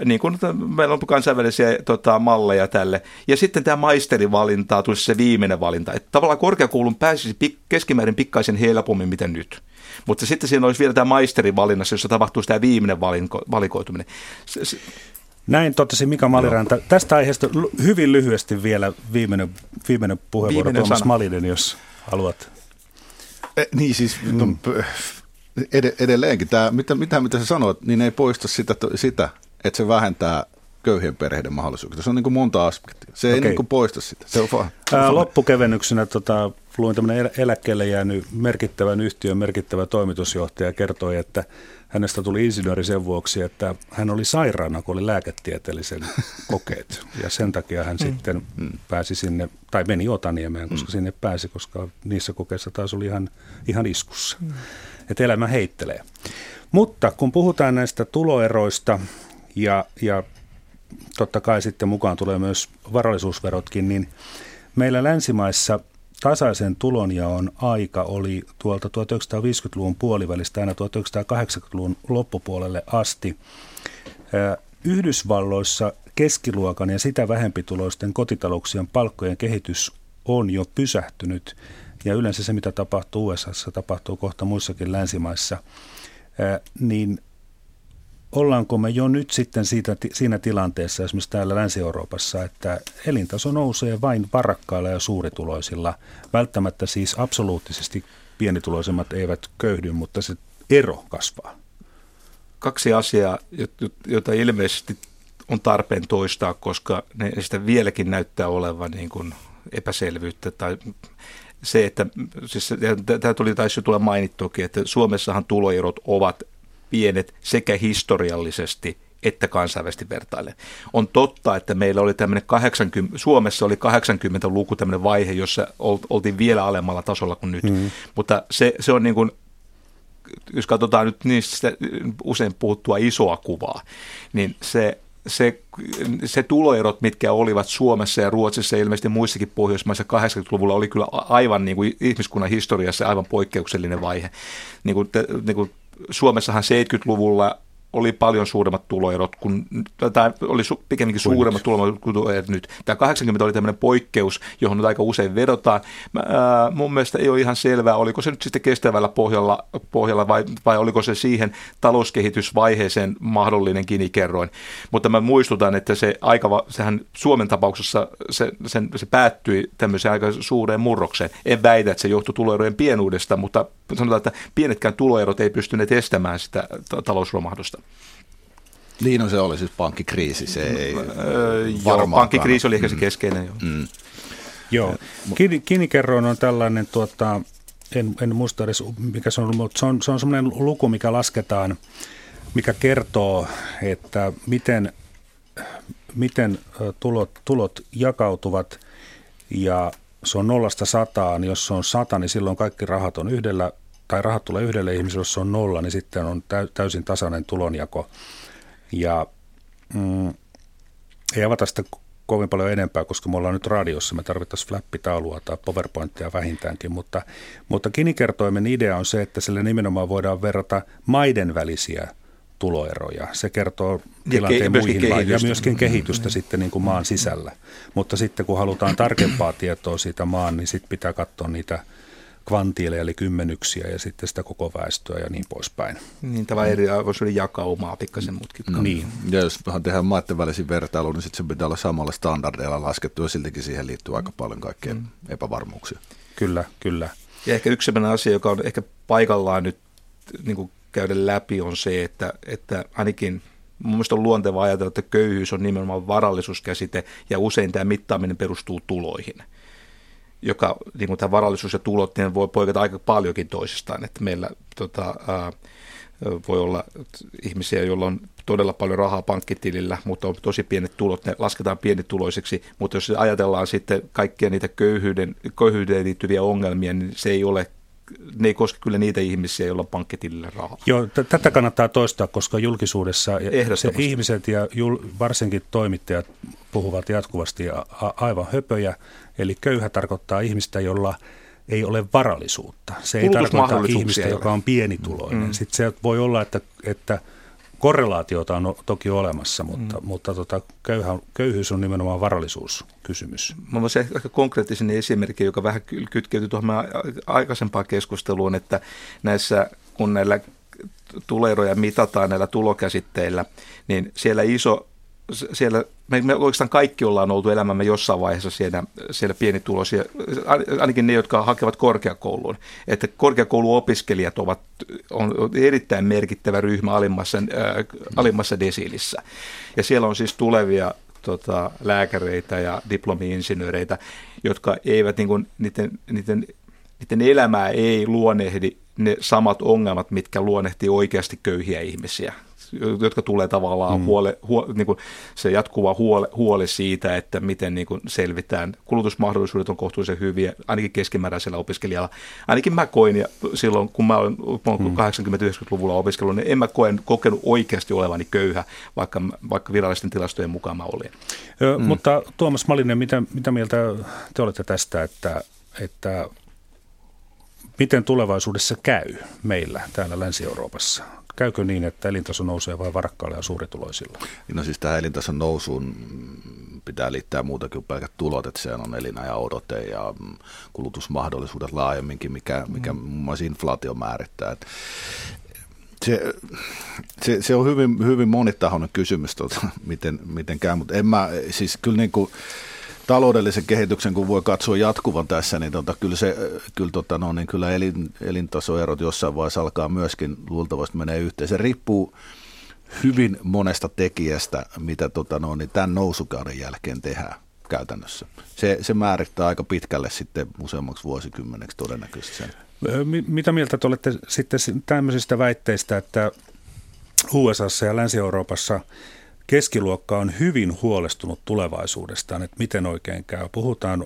niin kuin meillä on kansainvälisiä tota, malleja tälle. Ja sitten tämä maisterivalinta tulisi se viimeinen valinta. Että tavallaan korkeakoulun pääsisi pik- keskimäärin pikkaisen helpommin, mitä nyt. Mutta sitten siinä olisi vielä tämä maisterivalinnas, jossa tapahtuisi tämä viimeinen valinko- valikoituminen. Se, se, näin totesi Mika Maliranta. No. Tästä aiheesta hyvin lyhyesti vielä viimeinen, viimeinen puheenvuoro viimeinen Tuomas sana. Malinen, jos haluat. E, niin siis mm. ed- edelleenkin, tämä, mitä, mitä, mitä sä sanoit, niin ei poista sitä, sitä, että se vähentää köyhien perheiden mahdollisuuksia. Se on niin kuin monta aspektia. Se ei okay. niin kuin poista sitä. Se on vaan, Ää, loppukevennyksenä tota, luin tämmöinen eläkkeelle jäänyt merkittävän yhtiön merkittävä toimitusjohtaja kertoi, että hänestä tuli insinööri sen vuoksi, että hän oli sairaana, kun oli lääketieteellisen *laughs* kokeet. Ja sen takia hän mm. sitten pääsi sinne, tai meni Otaniemeen, koska mm. sinne pääsi, koska niissä kokeissa taas oli ihan, ihan iskussa. Mm. Että elämä heittelee. Mutta kun puhutaan näistä tuloeroista ja, ja totta kai sitten mukaan tulee myös varallisuusverotkin, niin meillä länsimaissa tasaisen tulonjaon aika oli tuolta 1950-luvun puolivälistä aina 1980-luvun loppupuolelle asti. Yhdysvalloissa keskiluokan ja sitä vähempituloisten kotitalouksien palkkojen kehitys on jo pysähtynyt ja yleensä se, mitä tapahtuu USA, tapahtuu kohta muissakin länsimaissa, niin ollaanko me jo nyt sitten siitä, siinä tilanteessa esimerkiksi täällä Länsi-Euroopassa, että elintaso nousee vain varakkailla ja suurituloisilla. Välttämättä siis absoluuttisesti pienituloisemmat eivät köyhdy, mutta se ero kasvaa. Kaksi asiaa, joita ilmeisesti on tarpeen toistaa, koska ne sitä vieläkin näyttää olevan niin kuin epäselvyyttä tai se, että siis, tämä tuli taisi tulla mainittuakin, että Suomessahan tuloerot ovat pienet sekä historiallisesti että kansainvälisesti vertaille. On totta, että meillä oli tämmöinen 80, Suomessa oli 80-luku tämmöinen vaihe, jossa oltiin vielä alemmalla tasolla kuin nyt, mm. mutta se, se on niin kuin jos katsotaan nyt niistä usein puhuttua isoa kuvaa, niin se, se, se tuloerot, mitkä olivat Suomessa ja Ruotsissa ja ilmeisesti muissakin Pohjoismaissa 80-luvulla, oli kyllä aivan niin kuin ihmiskunnan historiassa aivan poikkeuksellinen vaihe. Niin kuin, niin kuin Suomessahan 70-luvulla oli paljon suuremmat tuloerot, kun, tai oli su, pikemminkin suuremmat tuloerot kuin nyt. Tämä 80 oli tämmöinen poikkeus, johon nyt aika usein vedotaan. Mä, ää, mun mielestä ei ole ihan selvää, oliko se nyt sitten kestävällä pohjalla, pohjalla vai, vai oliko se siihen talouskehitysvaiheeseen mahdollinen kinikerroin. Mutta mä muistutan, että se aika, sehän Suomen tapauksessa se, sen, se päättyi tämmöiseen aika suureen murrokseen. En väitä, että se johtui tuloerojen pienuudesta, mutta sanotaan, että pienetkään tuloerot ei pystyneet estämään sitä talousromahdusta. Niin, no se oli siis pankkikriisi, se ei öö, Joo, pankkikriisi oli ehkä se mm. keskeinen. Joo. Mm. Joo, Kinikerroin on tällainen, tuota, en, en muista edes mikä se on, mutta se on, se on semmoinen luku, mikä lasketaan, mikä kertoo, että miten, miten tulot, tulot jakautuvat ja se on nollasta sataan. Jos se on sata, niin silloin kaikki rahat on yhdellä, tai rahat tulee yhdelle ihmiselle, jos se on nolla, niin sitten on täysin tasainen tulonjako. Ja mm, ei avata sitä kovin paljon enempää, koska me ollaan nyt radiossa, me tarvittaisiin flappitaulua tai PowerPointia vähintäänkin, mutta, mutta Gini-kertoimen idea on se, että sille nimenomaan voidaan verrata maiden välisiä tuloeroja. Se kertoo tilanteen ja muihin maihin ja myöskin kehitystä mm. sitten niin kuin maan sisällä. Mutta sitten kun halutaan tarkempaa tietoa siitä maan, niin sitten pitää katsoa niitä kvantiileja, eli kymmenyksiä ja sitten sitä koko väestöä ja niin poispäin. Niin, tämä eriarvoisuuden jakaumaa pikkasen mutkikkaan. Niin. Ja jos tehdään maiden välisin vertailu, niin sitten se pitää olla samalla standardeilla laskettu ja siltikin siihen liittyy aika paljon kaikkea mm. epävarmuuksia. Kyllä, kyllä. Ja ehkä yksi sellainen asia, joka on ehkä paikallaan nyt niin kuin käydä läpi, on se, että, että ainakin Mun mielestä on luonteva ajatella, että köyhyys on nimenomaan varallisuuskäsite ja usein tämä mittaaminen perustuu tuloihin joka niin kuin tämä varallisuus ja tulot niin voi poiketa aika paljonkin toisistaan. Että meillä tota, ää, voi olla ihmisiä, joilla on todella paljon rahaa pankkitilillä, mutta on tosi pienet tulot, ne lasketaan pienituloisiksi, mutta jos ajatellaan sitten kaikkia niitä köyhyyden, köyhyyteen liittyviä ongelmia, niin se ei ole ne ei koske kyllä niitä ihmisiä, joilla on pankkitilillä rahaa. Joo, t- tätä kannattaa toistaa, koska julkisuudessa se ihmiset ja jul- varsinkin toimittajat puhuvat jatkuvasti a- aivan höpöjä. Eli köyhä tarkoittaa ihmistä, jolla ei ole varallisuutta. Se ei tarkoita ihmistä, joka on pienituloinen. Mm. Sitten se voi olla, että, että korrelaatiota on toki olemassa, mutta, mm. mutta tota, köyhä, köyhyys on nimenomaan varallisuuskysymys. Mä voisin ehkä konkreettisen esimerkki, joka vähän kytkeytyy tuohon aikaisempaan keskusteluun, että näissä, kun näillä tuloeroja mitataan näillä tulokäsitteillä, niin siellä iso siellä, me, me oikeastaan kaikki ollaan oltu elämämme jossain vaiheessa siellä, siellä pienituloisia, ainakin ne, jotka hakevat korkeakouluun. Että korkeakouluopiskelijat ovat on erittäin merkittävä ryhmä alimmassa, äh, alimmassa desiilissä. Ja siellä on siis tulevia tota, lääkäreitä ja diplomi-insinööreitä, jotka eivät, niin kuin, niiden, niiden, niiden elämää ei luonehdi ne samat ongelmat, mitkä luonnehtii oikeasti köyhiä ihmisiä jotka tulee tavallaan mm. huole, huole, niin kuin se jatkuva huole, huoli siitä, että miten niin kuin selvitään. Kulutusmahdollisuudet on kohtuullisen hyviä, ainakin keskimääräisellä opiskelijalla. Ainakin mä koin, ja silloin kun mä olen mm. 80-90-luvulla opiskellut, niin en mä koen, kokenut oikeasti olevani köyhä, vaikka, vaikka virallisten tilastojen mukaan mä olin. Ö, mm. Mutta Tuomas Malinen, mitä, mitä mieltä te olette tästä, että, että miten tulevaisuudessa käy meillä täällä Länsi-Euroopassa? Käykö niin, että elintaso nousee vain varakkailla ja suurituloisilla? No siis tähän elintason nousuun pitää liittää muutakin kuin pelkät tulot, että se on elinajan odote ja kulutusmahdollisuudet laajemminkin, mikä, mikä mm. muun muassa inflaatio määrittää. Että se, se, se, on hyvin, hyvin monitahoinen kysymys, tuota, miten, miten käy, mutta en mä, siis kyllä niin kuin, taloudellisen kehityksen, kun voi katsoa jatkuvan tässä, niin tota, kyllä, se, kyllä, tota, no, niin kyllä elin, elintasoerot jossain vaiheessa alkaa myöskin luultavasti menee yhteen. Se riippuu hyvin monesta tekijästä, mitä tota, no, niin tämän nousukauden jälkeen tehdään käytännössä. Se, se määrittää aika pitkälle sitten useammaksi vuosikymmeneksi todennäköisesti sen. Mitä mieltä te olette sitten tämmöisistä väitteistä, että USAssa ja Länsi-Euroopassa – keskiluokka on hyvin huolestunut tulevaisuudestaan, että miten oikein käy. Puhutaan,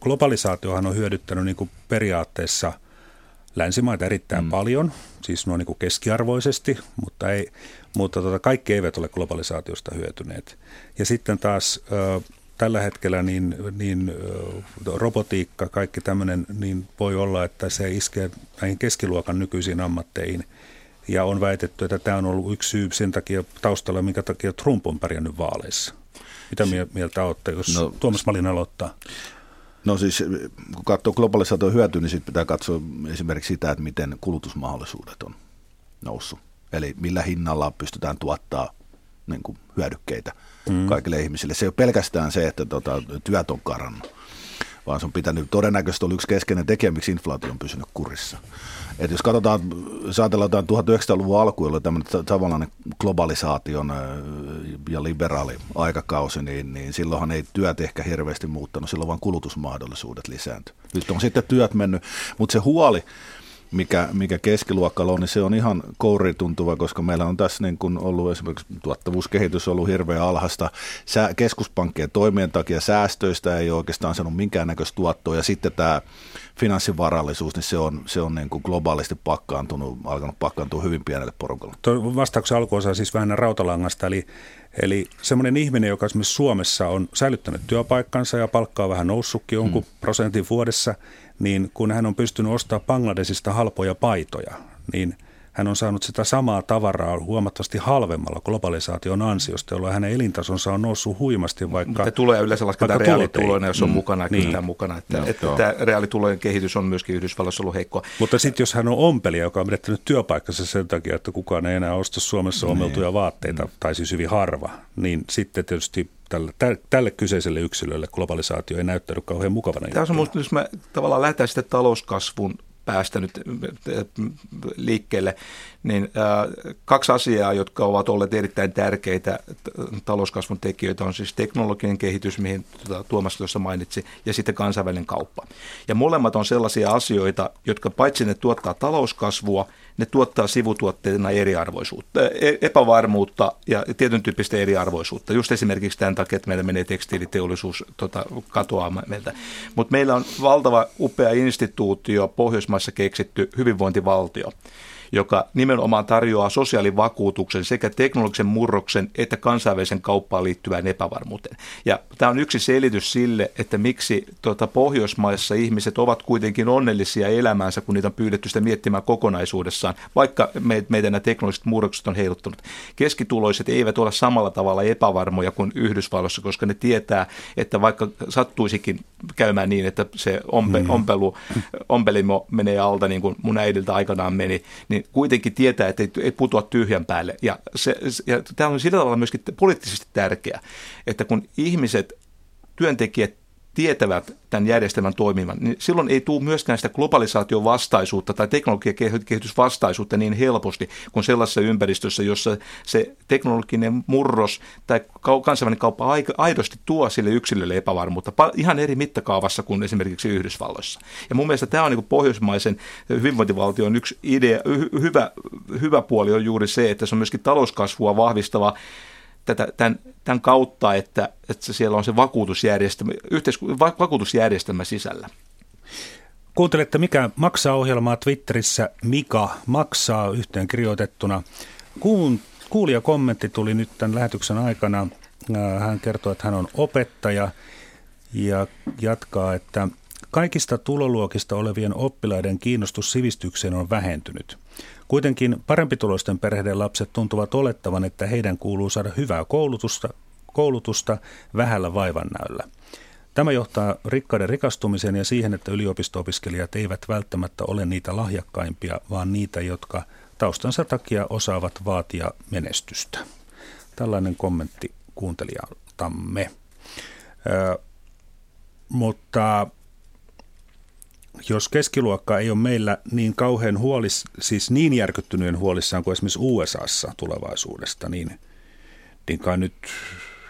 globalisaatiohan on hyödyttänyt niin kuin periaatteessa länsimaita erittäin mm. paljon, siis noin niin kuin keskiarvoisesti, mutta, ei, mutta tota, kaikki eivät ole globalisaatiosta hyötyneet. Ja sitten taas tällä hetkellä niin, niin robotiikka, kaikki tämmöinen, niin voi olla, että se iskee näihin keskiluokan nykyisiin ammatteihin – ja on väitetty, että tämä on ollut yksi syy sen takia taustalla, minkä takia Trump on pärjännyt vaaleissa. Mitä mieltä olette, jos no, Tuomas Malin aloittaa? No siis kun katsoo globalisaation hyötyä, niin sitten pitää katsoa esimerkiksi sitä, että miten kulutusmahdollisuudet on noussut. Eli millä hinnalla pystytään tuottaa niin kuin hyödykkeitä mm. kaikille ihmisille. Se ei ole pelkästään se, että tota, työt on karannut, vaan se on pitänyt todennäköisesti olla yksi keskeinen tekijä, miksi inflaatio on pysynyt kurissa. Et jos katsotaan, jos ajatellaan 1900-luvun alkuun, jolloin tämmöinen samanlainen globalisaation ja liberaali aikakausi, niin, niin silloinhan ei työt ehkä hirveästi muuttanut, silloin vaan kulutusmahdollisuudet lisääntyivät. Nyt on sitten työt mennyt, mutta se huoli, mikä, mikä keskiluokkalla on, niin se on ihan kourituntuva, koska meillä on tässä niin kuin ollut esimerkiksi tuottavuuskehitys ollut hirveän alhaista. Sä, keskuspankkien toimien takia säästöistä ei oikeastaan saanut minkäännäköistä tuottoa, ja sitten tämä finanssivarallisuus, niin se on, se on niin kuin globaalisti pakkaantunut, alkanut pakkaantua hyvin pienelle porukalle. Tuo vastauksen alkuosa siis vähän rautalangasta, eli, Eli semmoinen ihminen, joka esimerkiksi Suomessa on säilyttänyt työpaikkansa ja palkkaa vähän noussutkin jonkun mm. prosentin vuodessa, niin kun hän on pystynyt ostamaan Bangladesista halpoja paitoja, niin – hän on saanut sitä samaa tavaraa huomattavasti halvemmalla globalisaation ansiosta, jolloin hänen elintasonsa on noussut huimasti, vaikka Mutta tulee yleensä lasketaan reaalituloina, jos on mm, mukana, niin. mukana. Että, no, että tämä reaalitulojen kehitys on myöskin Yhdysvalloissa ollut heikkoa. Mutta sitten jos hän on ompelija, joka on menettänyt työpaikkansa sen takia, että kukaan ei enää osta Suomessa niin. omeltuja vaatteita, mm. tai siis hyvin harva, niin sitten tietysti tälle, tälle kyseiselle yksilölle globalisaatio ei näyttänyt kauhean mukavana. Tämä on minusta, jos me tavallaan lähdetään sitten talouskasvun päästä nyt äh, liikkeelle, niin äh, kaksi asiaa, jotka ovat olleet erittäin tärkeitä talouskasvun tekijöitä, on siis teknologinen kehitys, mihin tuota, Tuomas tuossa mainitsi, ja sitten kansainvälinen kauppa. Ja molemmat on sellaisia asioita, jotka paitsi ne tuottaa talouskasvua, ne tuottaa sivutuotteena eriarvoisuutta, e, epävarmuutta ja tietyn tyyppistä eriarvoisuutta. Just esimerkiksi tämän takia, että meillä menee tekstiiliteollisuus tota, katoaa meiltä. Mutta meillä on valtava upea instituutio, Pohjoismaissa keksitty hyvinvointivaltio joka nimenomaan tarjoaa sosiaalivakuutuksen sekä teknologisen murroksen että kansainvälisen kauppaan liittyvään epävarmuuteen. Ja tämä on yksi selitys sille, että miksi tuota, Pohjoismaissa ihmiset ovat kuitenkin onnellisia elämäänsä, kun niitä on pyydetty sitä miettimään kokonaisuudessaan, vaikka me, meidän nämä teknologiset murrokset on heiluttanut. Keskituloiset eivät ole samalla tavalla epävarmoja kuin Yhdysvalloissa, koska ne tietää, että vaikka sattuisikin käymään niin, että se ompe, mm. ompelu, ompelimo menee alta niin kuin mun äidiltä aikanaan meni, niin niin kuitenkin tietää, että ei, ei putoa tyhjän päälle. Ja, se, ja tämä on sillä tavalla myöskin poliittisesti tärkeää, että kun ihmiset, työntekijät tietävät tämän järjestelmän toimivan, niin silloin ei tule myöskään sitä globalisaation vastaisuutta tai teknologiakehitysvastaisuutta niin helposti kuin sellaisessa ympäristössä, jossa se teknologinen murros tai kansainvälinen kauppa aidosti tuo sille yksilölle epävarmuutta ihan eri mittakaavassa kuin esimerkiksi Yhdysvalloissa. Ja mun mielestä tämä on niin pohjoismaisen hyvinvointivaltion yksi idea, hyvä, hyvä puoli on juuri se, että se on myöskin talouskasvua vahvistava tätä, tämän, tämän kautta, että, että siellä on se vakuutusjärjestelmä, yhteisku, vakuutusjärjestelmä sisällä. Kuuntelette, mikä maksaa ohjelmaa Twitterissä. Mika maksaa yhteen kirjoitettuna. Kuun, kuulija kommentti tuli nyt tämän lähetyksen aikana. Äh, hän kertoo, että hän on opettaja ja jatkaa, että kaikista tuloluokista olevien oppilaiden kiinnostus sivistykseen on vähentynyt. Kuitenkin parempituloisten perheiden lapset tuntuvat olettavan, että heidän kuuluu saada hyvää koulutusta, koulutusta vähällä vaivannäöllä. Tämä johtaa rikkaiden rikastumiseen ja siihen, että yliopisto-opiskelijat eivät välttämättä ole niitä lahjakkaimpia, vaan niitä, jotka taustansa takia osaavat vaatia menestystä. Tällainen kommentti kuuntelijaltamme. Ö, mutta jos keskiluokka ei ole meillä niin kauhean huolis, siis niin järkyttyneen huolissaan kuin esimerkiksi USAssa tulevaisuudesta, niin, niin kai nyt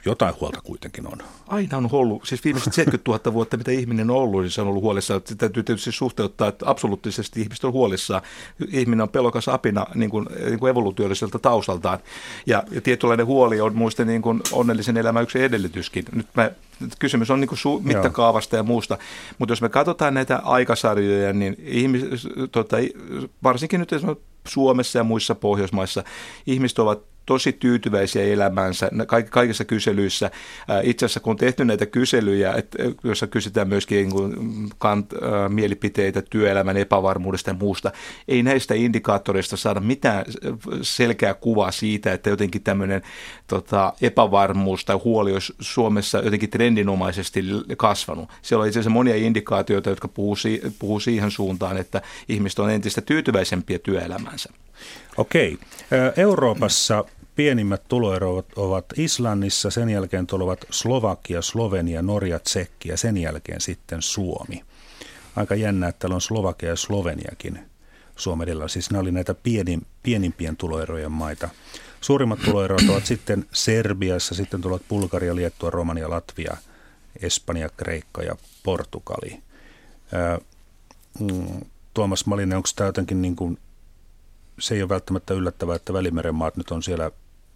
jotain huolta kuitenkin on. Aina on ollut, siis viimeiset 70 000 vuotta, mitä ihminen on ollut, niin se on ollut huolissaan. Täytyy tietysti suhteuttaa, että absoluuttisesti ihmiset on huolissaan. Ihminen on pelokas apina niin kuin, niin kuin evoluutioiselta taustaltaan. Ja, ja tietynlainen huoli on muista niin kuin onnellisen elämän yksi edellytyskin. Nyt mä, kysymys on niin kuin su, mittakaavasta ja muusta. Mutta jos me katsotaan näitä aikasarjoja, niin ihmis, tota, varsinkin nyt Suomessa ja muissa Pohjoismaissa ihmiset ovat tosi tyytyväisiä elämäänsä kaikissa kyselyissä. Itse asiassa kun on tehty näitä kyselyjä, joissa kysytään myöskin niin kant, mielipiteitä työelämän epävarmuudesta ja muusta, ei näistä indikaattoreista saada mitään selkeää kuvaa siitä, että jotenkin tämmöinen tota, epävarmuus tai huoli olisi Suomessa jotenkin trendinomaisesti kasvanut. Siellä on itse asiassa monia indikaatioita, jotka puhuu, puhuu siihen suuntaan, että ihmiset on entistä tyytyväisempiä työelämänsä. Okei. Euroopassa pienimmät tuloerot ovat Islannissa, sen jälkeen tulevat Slovakia, Slovenia, Norja, Tsekki ja sen jälkeen sitten Suomi. Aika jännä, että täällä on Slovakia ja Sloveniakin Suomedella. Siis nämä oli näitä pienin, pienimpien tuloerojen maita. Suurimmat tuloerot ovat sitten Serbiassa, sitten tulevat Bulgaria, Liettua, Romania, Latvia, Espanja, Kreikka ja Portugali. Mm, Tuomas Malinen, onko tämä jotenkin niin kuin se ei ole välttämättä yllättävää, että Välimeren maat nyt on siellä,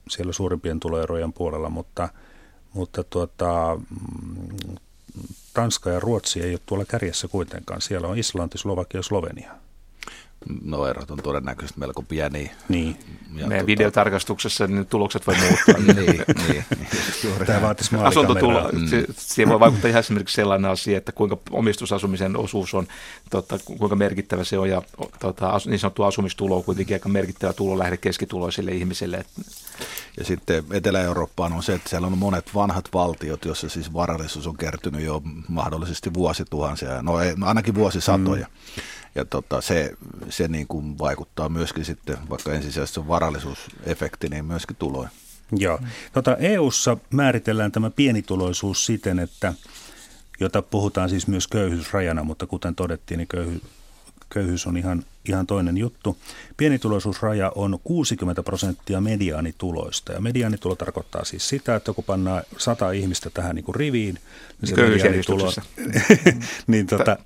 siellä suurimpien tuloerojen puolella, mutta, mutta tuota, mm, Tanska ja Ruotsi ei ole tuolla kärjessä kuitenkaan. Siellä on Islanti, Slovakia ja Slovenia. No erot on todennäköisesti melko pieni. Niin. Ja Meidän tota... videotarkastuksessa niin tulokset voi muuttua. *laughs* niin, niin. Tämä vaatisi Asuntotulo, mm. se, siihen voi vaikuttaa ihan esimerkiksi sellainen asia, että kuinka omistusasumisen osuus on, tota, kuinka merkittävä se on, ja tota, niin sanottu asumistulo on kuitenkin aika merkittävä tulolähde keskituloisille ihmisille. Ja sitten Etelä-Eurooppaan on se, että siellä on monet vanhat valtiot, joissa siis varallisuus on kertynyt jo mahdollisesti vuosituhansia, no, ei, no ainakin vuosisatoja. Mm ja tota, se, se niin kuin vaikuttaa myöskin sitten, vaikka ensisijaisesti on varallisuusefekti, niin myöskin tuloihin. Joo. Tota, EU-ssa määritellään tämä pienituloisuus siten, että jota puhutaan siis myös köyhyysrajana, mutta kuten todettiin, niin köyhy, köyhyys on ihan, ihan toinen juttu. Pienituloisuusraja on 60 prosenttia mediaanituloista. Ja mediaanitulo tarkoittaa siis sitä, että kun pannaan sata ihmistä tähän niin kuin riviin, niin se mediaanitulo... *laughs* niin, tota,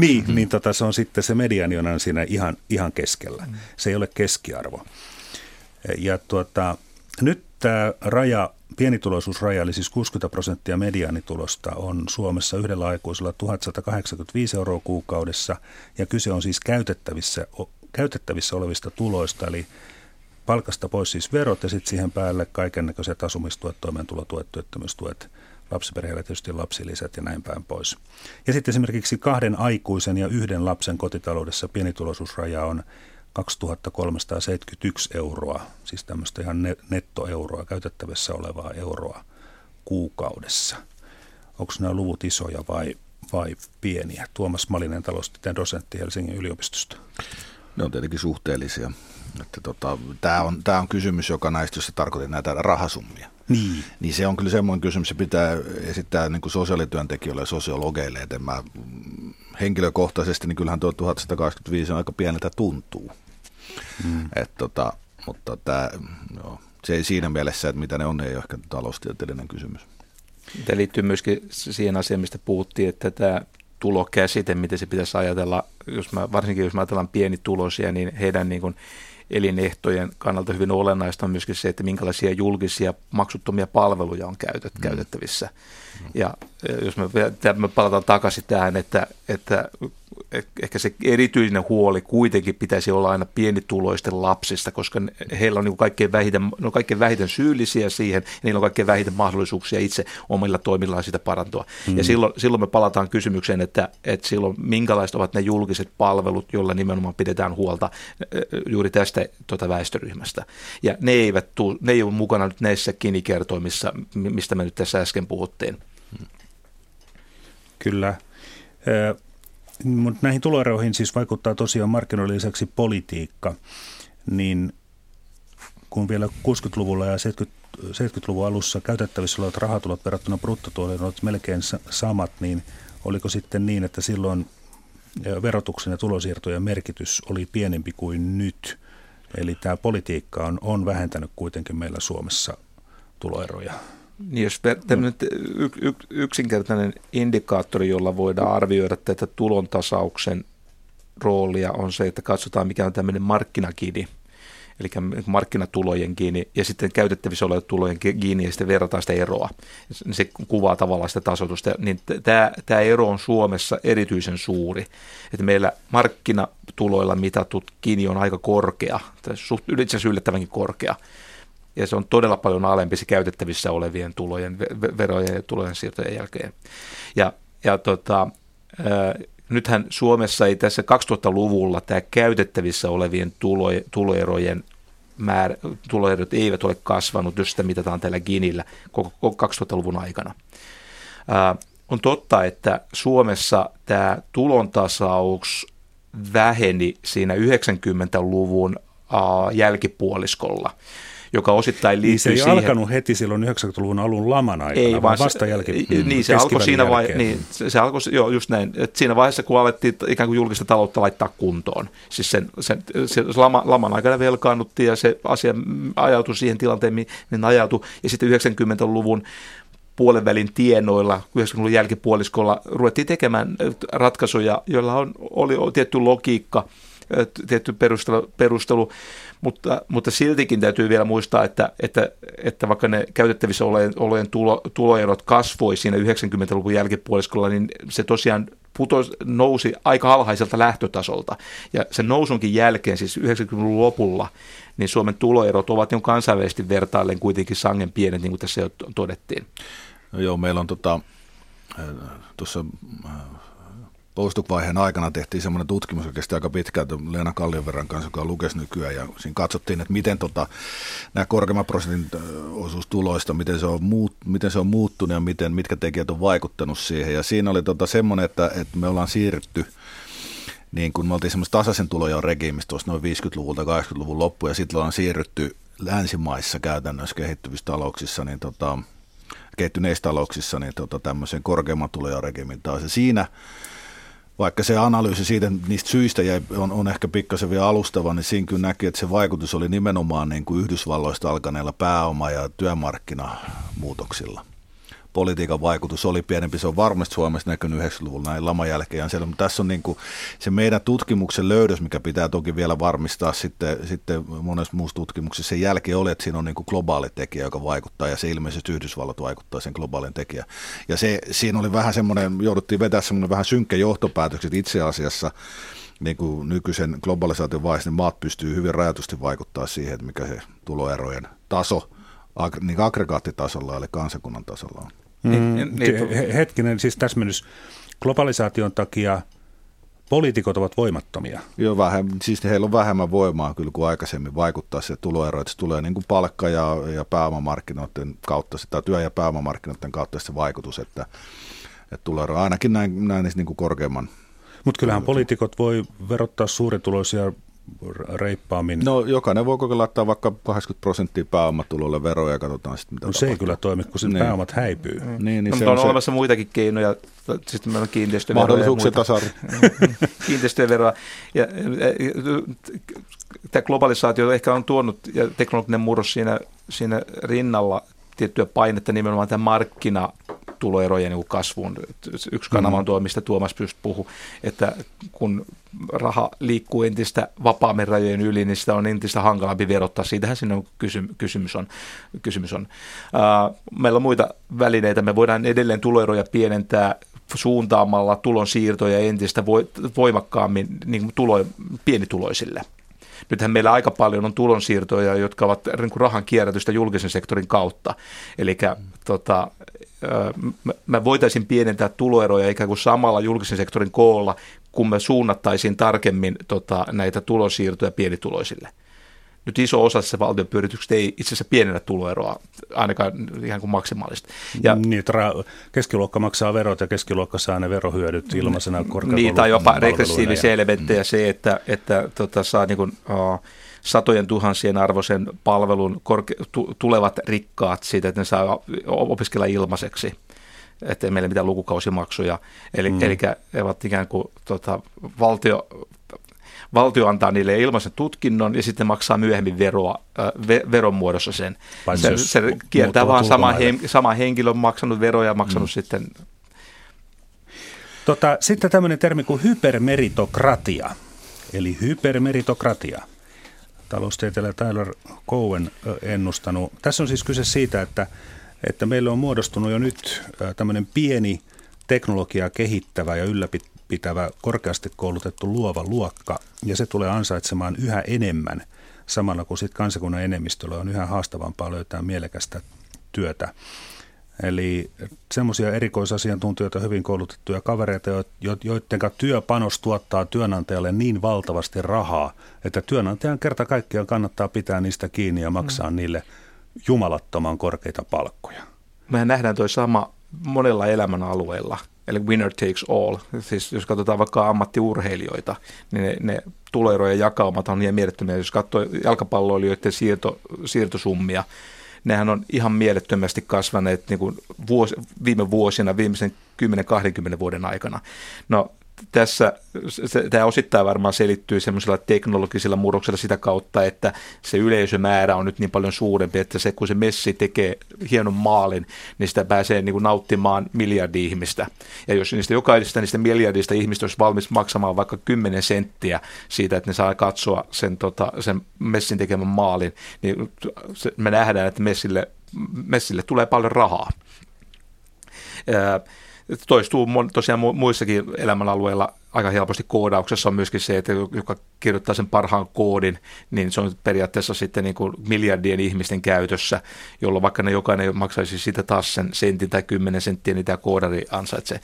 Niin, mm. niin tota, se on sitten se mediaani on siinä ihan, ihan keskellä. Mm. Se ei ole keskiarvo. Ja tuota, nyt tämä raja Pienituloisuusraja, eli siis 60 prosenttia mediaanitulosta, on Suomessa yhdellä aikuisella 1185 euroa kuukaudessa, ja kyse on siis käytettävissä, käytettävissä olevista tuloista, eli palkasta pois siis verot ja sitten siihen päälle kaiken näköiset asumistuet, toimeentulotuet, työttömyystuet, lapsiperheille tietysti lapsilisät ja näin päin pois. Ja sitten esimerkiksi kahden aikuisen ja yhden lapsen kotitaloudessa pienituloisuusraja on 2371 euroa, siis tämmöistä ihan nettoeuroa, käytettävissä olevaa euroa kuukaudessa. Onko nämä luvut isoja vai, vai pieniä? Tuomas Malinen, taloustieteen dosentti Helsingin yliopistosta. Ne on tietenkin suhteellisia. Että tota, tämä, on, tämä on kysymys, joka näistä, jos se tarkoitti näitä rahasummia. Niin. niin se on kyllä semmoinen kysymys, se pitää esittää niin kuin sosiaalityöntekijöille ja sosiologeille, että mä henkilökohtaisesti, niin kyllähän tuo 1125 on aika pieneltä tuntuu. Mm. Et tota, mutta tämä, joo, se ei siinä mielessä, että mitä ne on, ei ole ehkä taloustieteellinen kysymys. Tämä liittyy myöskin siihen asiaan, mistä puhuttiin, että tämä tulokäsite, miten se pitäisi ajatella, jos mä, varsinkin jos mä ajatellaan pienituloisia, niin heidän niin kuin elinehtojen kannalta hyvin olennaista on myöskin se, että minkälaisia julkisia maksuttomia palveluja on käytet, mm. käytettävissä. Mm. Ja jos me, me palataan takaisin tähän, että, että ehkä se erityinen huoli kuitenkin pitäisi olla aina pienituloisten lapsista, koska heillä on niin kaikkein, vähiten, on kaikkein vähiten syyllisiä siihen, ja niillä on kaikkein vähiten mahdollisuuksia itse omilla toimillaan sitä parantua. Mm. Ja silloin, silloin me palataan kysymykseen, että, että silloin minkälaiset ovat ne julkiset palvelut, joilla nimenomaan pidetään huolta juuri tästä tuota väestöryhmästä. Ja ne eivät, tuu, ne ei ole mukana nyt näissä kinikertoimissa, mistä me nyt tässä äsken puhuttiin. Kyllä. Mutta näihin tuloeroihin siis vaikuttaa tosiaan markkinoiden lisäksi politiikka, niin kun vielä 60-luvulla ja 70-luvun alussa käytettävissä olevat rahatulot verrattuna bruttotuloihin olivat melkein samat, niin oliko sitten niin, että silloin verotuksen ja tulosiirtojen merkitys oli pienempi kuin nyt? Eli tämä politiikka on, on vähentänyt kuitenkin meillä Suomessa tuloeroja. Niin jos tämmöinen yksinkertainen indikaattori, jolla voidaan arvioida tätä tulontasauksen roolia, on se, että katsotaan mikä on tämmöinen markkinakini, eli markkinatulojen kiinni, ja sitten käytettävissä olevat tulojen kiinni, ja sitten verrataan sitä eroa. Se kuvaa tavallaan sitä tasoitusta. Niin tämä, tämä ero on Suomessa erityisen suuri. Että meillä markkinatuloilla mitatut kiinni on aika korkea, tai suht, yllättävänkin korkea ja se on todella paljon alempi se käytettävissä olevien tulojen, verojen ja tulojen siirtojen jälkeen. Ja, ja tota, ää, nythän Suomessa ei tässä 2000-luvulla tämä käytettävissä olevien tulo, tuloerojen määrä, tuloerot eivät ole kasvanut, jos sitä mitataan tällä Ginillä koko, koko 2000-luvun aikana. On totta, että Suomessa tämä tulontasaus väheni siinä 90-luvun jälkipuoliskolla joka osittain liittyy niin se ei siihen. alkanut heti silloin 90-luvun alun laman aikana, ei, vaan vasta jälki, mm, Niin, se alkoi siinä vaiheessa, niin, se, se alkoi, joo, just näin, että siinä vaiheessa, kun alettiin ikään kuin julkista taloutta laittaa kuntoon, siis sen, sen, se lama, laman aikana velkaannuttiin ja se asia ajautui siihen tilanteen, mihin ajautui, ja sitten 90-luvun puolen välin tienoilla, 90-luvun jälkipuoliskolla ruvettiin tekemään ratkaisuja, joilla on, oli tietty logiikka, tietty perustelu, perustelu mutta, mutta siltikin täytyy vielä muistaa, että, että, että vaikka ne käytettävissä olleen tulo, tuloerot kasvoi siinä 90-luvun jälkipuoliskolla, niin se tosiaan putos, nousi aika alhaiselta lähtötasolta. Ja sen nousunkin jälkeen, siis 90-luvun lopulla, niin Suomen tuloerot ovat jo kansainvälisesti vertaillen kuitenkin sangen pienet, niin kuin tässä jo todettiin. No joo, meillä on tota, tuossa postdoc-vaiheen aikana tehtiin semmoinen tutkimus, joka kesti aika pitkään Leena Kallionverran kanssa, joka lukesi nykyään, ja siinä katsottiin, että miten tota, nämä korkeamman prosentin osuus tuloista, miten se on, muut, miten se on muuttunut ja miten, mitkä tekijät on vaikuttanut siihen. Ja siinä oli tota semmoinen, että, että me ollaan siirrytty niin kun me oltiin semmoista tasaisen tuloja regiimistä tuossa noin 50-luvulta 80-luvun loppu, ja sitten ollaan siirrytty länsimaissa käytännössä kehittyvissä talouksissa, niin tota, kehittyneissä talouksissa niin tota, tämmöisen korkeamman tuloja regiimin taas. Ja siinä vaikka se analyysi siitä niistä syistä jäi, on, on ehkä pikkasen vielä alustava, niin siinä kyllä näki, että se vaikutus oli nimenomaan niin kuin Yhdysvalloista alkaneilla pääoma- ja työmarkkinamuutoksilla politiikan vaikutus oli pienempi. Se on varmasti Suomessa näkynyt 90-luvulla näin laman jälkeen. Siellä, mutta tässä on niin kuin se meidän tutkimuksen löydös, mikä pitää toki vielä varmistaa sitten, sitten monessa muussa tutkimuksessa. Sen jälkeen oli, että siinä on niin kuin globaali tekijä, joka vaikuttaa ja se ilmeisesti Yhdysvallat vaikuttaa sen globaalin tekijä. Ja se, siinä oli vähän semmoinen, jouduttiin vetää semmoinen vähän synkkä johtopäätökset itse asiassa, niin kuin nykyisen globalisaation vaiheessa, niin maat pystyy hyvin rajatusti vaikuttaa siihen, että mikä se tuloerojen taso niin aggregaattitasolla eli kansakunnan tasolla on. Mm, niin, niin, hetkinen, siis täsmennys. Globalisaation takia poliitikot ovat voimattomia. Joo, vähemmän, siis heillä on vähemmän voimaa kyllä kuin aikaisemmin vaikuttaa se tuloero, että se tulee niin kuin palkka- ja, ja pääomamarkkinoiden kautta, sitä työ- ja pääomamarkkinoiden kautta se vaikutus, että, että tuloero ainakin näin, näin niin kuin korkeamman. Mutta kyllähän poliitikot voi verottaa suurituloisia reippaammin. No jokainen voi koko laittaa vaikka 80 prosenttia pääomatulolle veroja ja katsotaan sitten mitä No tapahtuu. se ei kyllä toimi, kun sen niin. pääomat häipyy. Mm. Niin, niin no, se on, on se... olemassa muitakin keinoja. Sitten meillä on kiinteistöveroja. Mahdollisuuksien tasa *laughs* Kiinteistöveroa. Ja, tämä globalisaatio ehkä on tuonut ja teknologinen murros siinä, siinä rinnalla tiettyä painetta nimenomaan tämän markkina tuloerojen niin kasvuun. Yksi kanava on mm. tuo, mistä Tuomas Pyst puhui, että kun raha liikkuu entistä vapaammin rajojen yli, niin sitä on entistä hankalampi verottaa. Siitähän sinne on kysymys on. Kysymys on. Meillä on muita välineitä. Me voidaan edelleen tuloeroja pienentää suuntaamalla tulonsiirtoja entistä voimakkaammin niin tulo, pienituloisille. Nythän meillä aika paljon on tulonsiirtoja, jotka ovat niin rahan kierrätystä julkisen sektorin kautta. Eli tota, me voitaisiin pienentää tuloeroja ikään kuin samalla julkisen sektorin koolla, kun me suunnattaisiin tarkemmin tota, näitä tulonsiirtoja pienituloisille. Nyt iso osa tässä valtion pyörityksestä ei itse asiassa pienennä tuloeroa, ainakaan ihan kuin maksimaalisesti. Ja, niin, että keskiluokka maksaa verot ja keskiluokka saa ne verohyödyt ilmaisena korkeakoulun Niin, tai jopa regressiivisiä elementtejä mm. se, että, että tota, saa niin kuin, uh, satojen tuhansien arvoisen palvelun korke- tu- tulevat rikkaat siitä, että ne saa opiskella ilmaiseksi että ei meillä mitään lukukausimaksuja. Eli, mm. eli ovat ikään kuin tota, valtio, valtio antaa niille ilmaisen tutkinnon ja sitten maksaa myöhemmin veroa, ve, veron muodossa sen. Se, se kiertää vaan sama, hen, sama henkilö on maksanut veroja ja maksanut mm. sitten. Tota, sitten tämmöinen termi kuin hypermeritokratia, eli hypermeritokratia – taloustieteilijä Tyler Cowen ennustanut. Tässä on siis kyse siitä, että, että meillä on muodostunut jo nyt tämmöinen pieni teknologiaa kehittävä ja ylläpitävä korkeasti koulutettu luova luokka, ja se tulee ansaitsemaan yhä enemmän, samalla kun sitten kansakunnan enemmistöllä on yhä haastavampaa löytää mielekästä työtä. Eli semmoisia erikoisasiantuntijoita, hyvin koulutettuja kavereita, joiden työpanos tuottaa työnantajalle niin valtavasti rahaa, että työnantajan kerta kaikkiaan kannattaa pitää niistä kiinni ja maksaa mm. niille jumalattoman korkeita palkkoja. Mehän nähdään tuo sama monella elämän alueella, eli winner takes all. Siis jos katsotaan vaikka ammattiurheilijoita, niin ne, ne tuloerojen jakaumat on niin mielettömiä. Jos katsoo jalkapalloilijoiden siirto, siirtosummia, nehän on ihan mielettömästi kasvaneet niin kuin vuosi, viime vuosina, viimeisen 10-20 vuoden aikana. No tässä se, tämä osittain varmaan selittyy semmoisella teknologisella murroksella sitä kautta, että se yleisömäärä on nyt niin paljon suurempi, että se kun se messi tekee hienon maalin, niin sitä pääsee niin kuin nauttimaan miljardi ihmistä. Ja jos niistä jokaisesta niistä miljardista ihmistä olisi valmis maksamaan vaikka 10 senttiä siitä, että ne saa katsoa sen, tota, sen messin tekemän maalin, niin se, me nähdään, että messille, messille tulee paljon rahaa. Ää, toistuu tosiaan muissakin elämänalueilla aika helposti koodauksessa on myöskin se, että joka kirjoittaa sen parhaan koodin, niin se on periaatteessa sitten niin kuin miljardien ihmisten käytössä, jolloin vaikka ne jokainen maksaisi siitä taas sen sentin tai kymmenen senttiä, niin tämä koodari ansaitsee.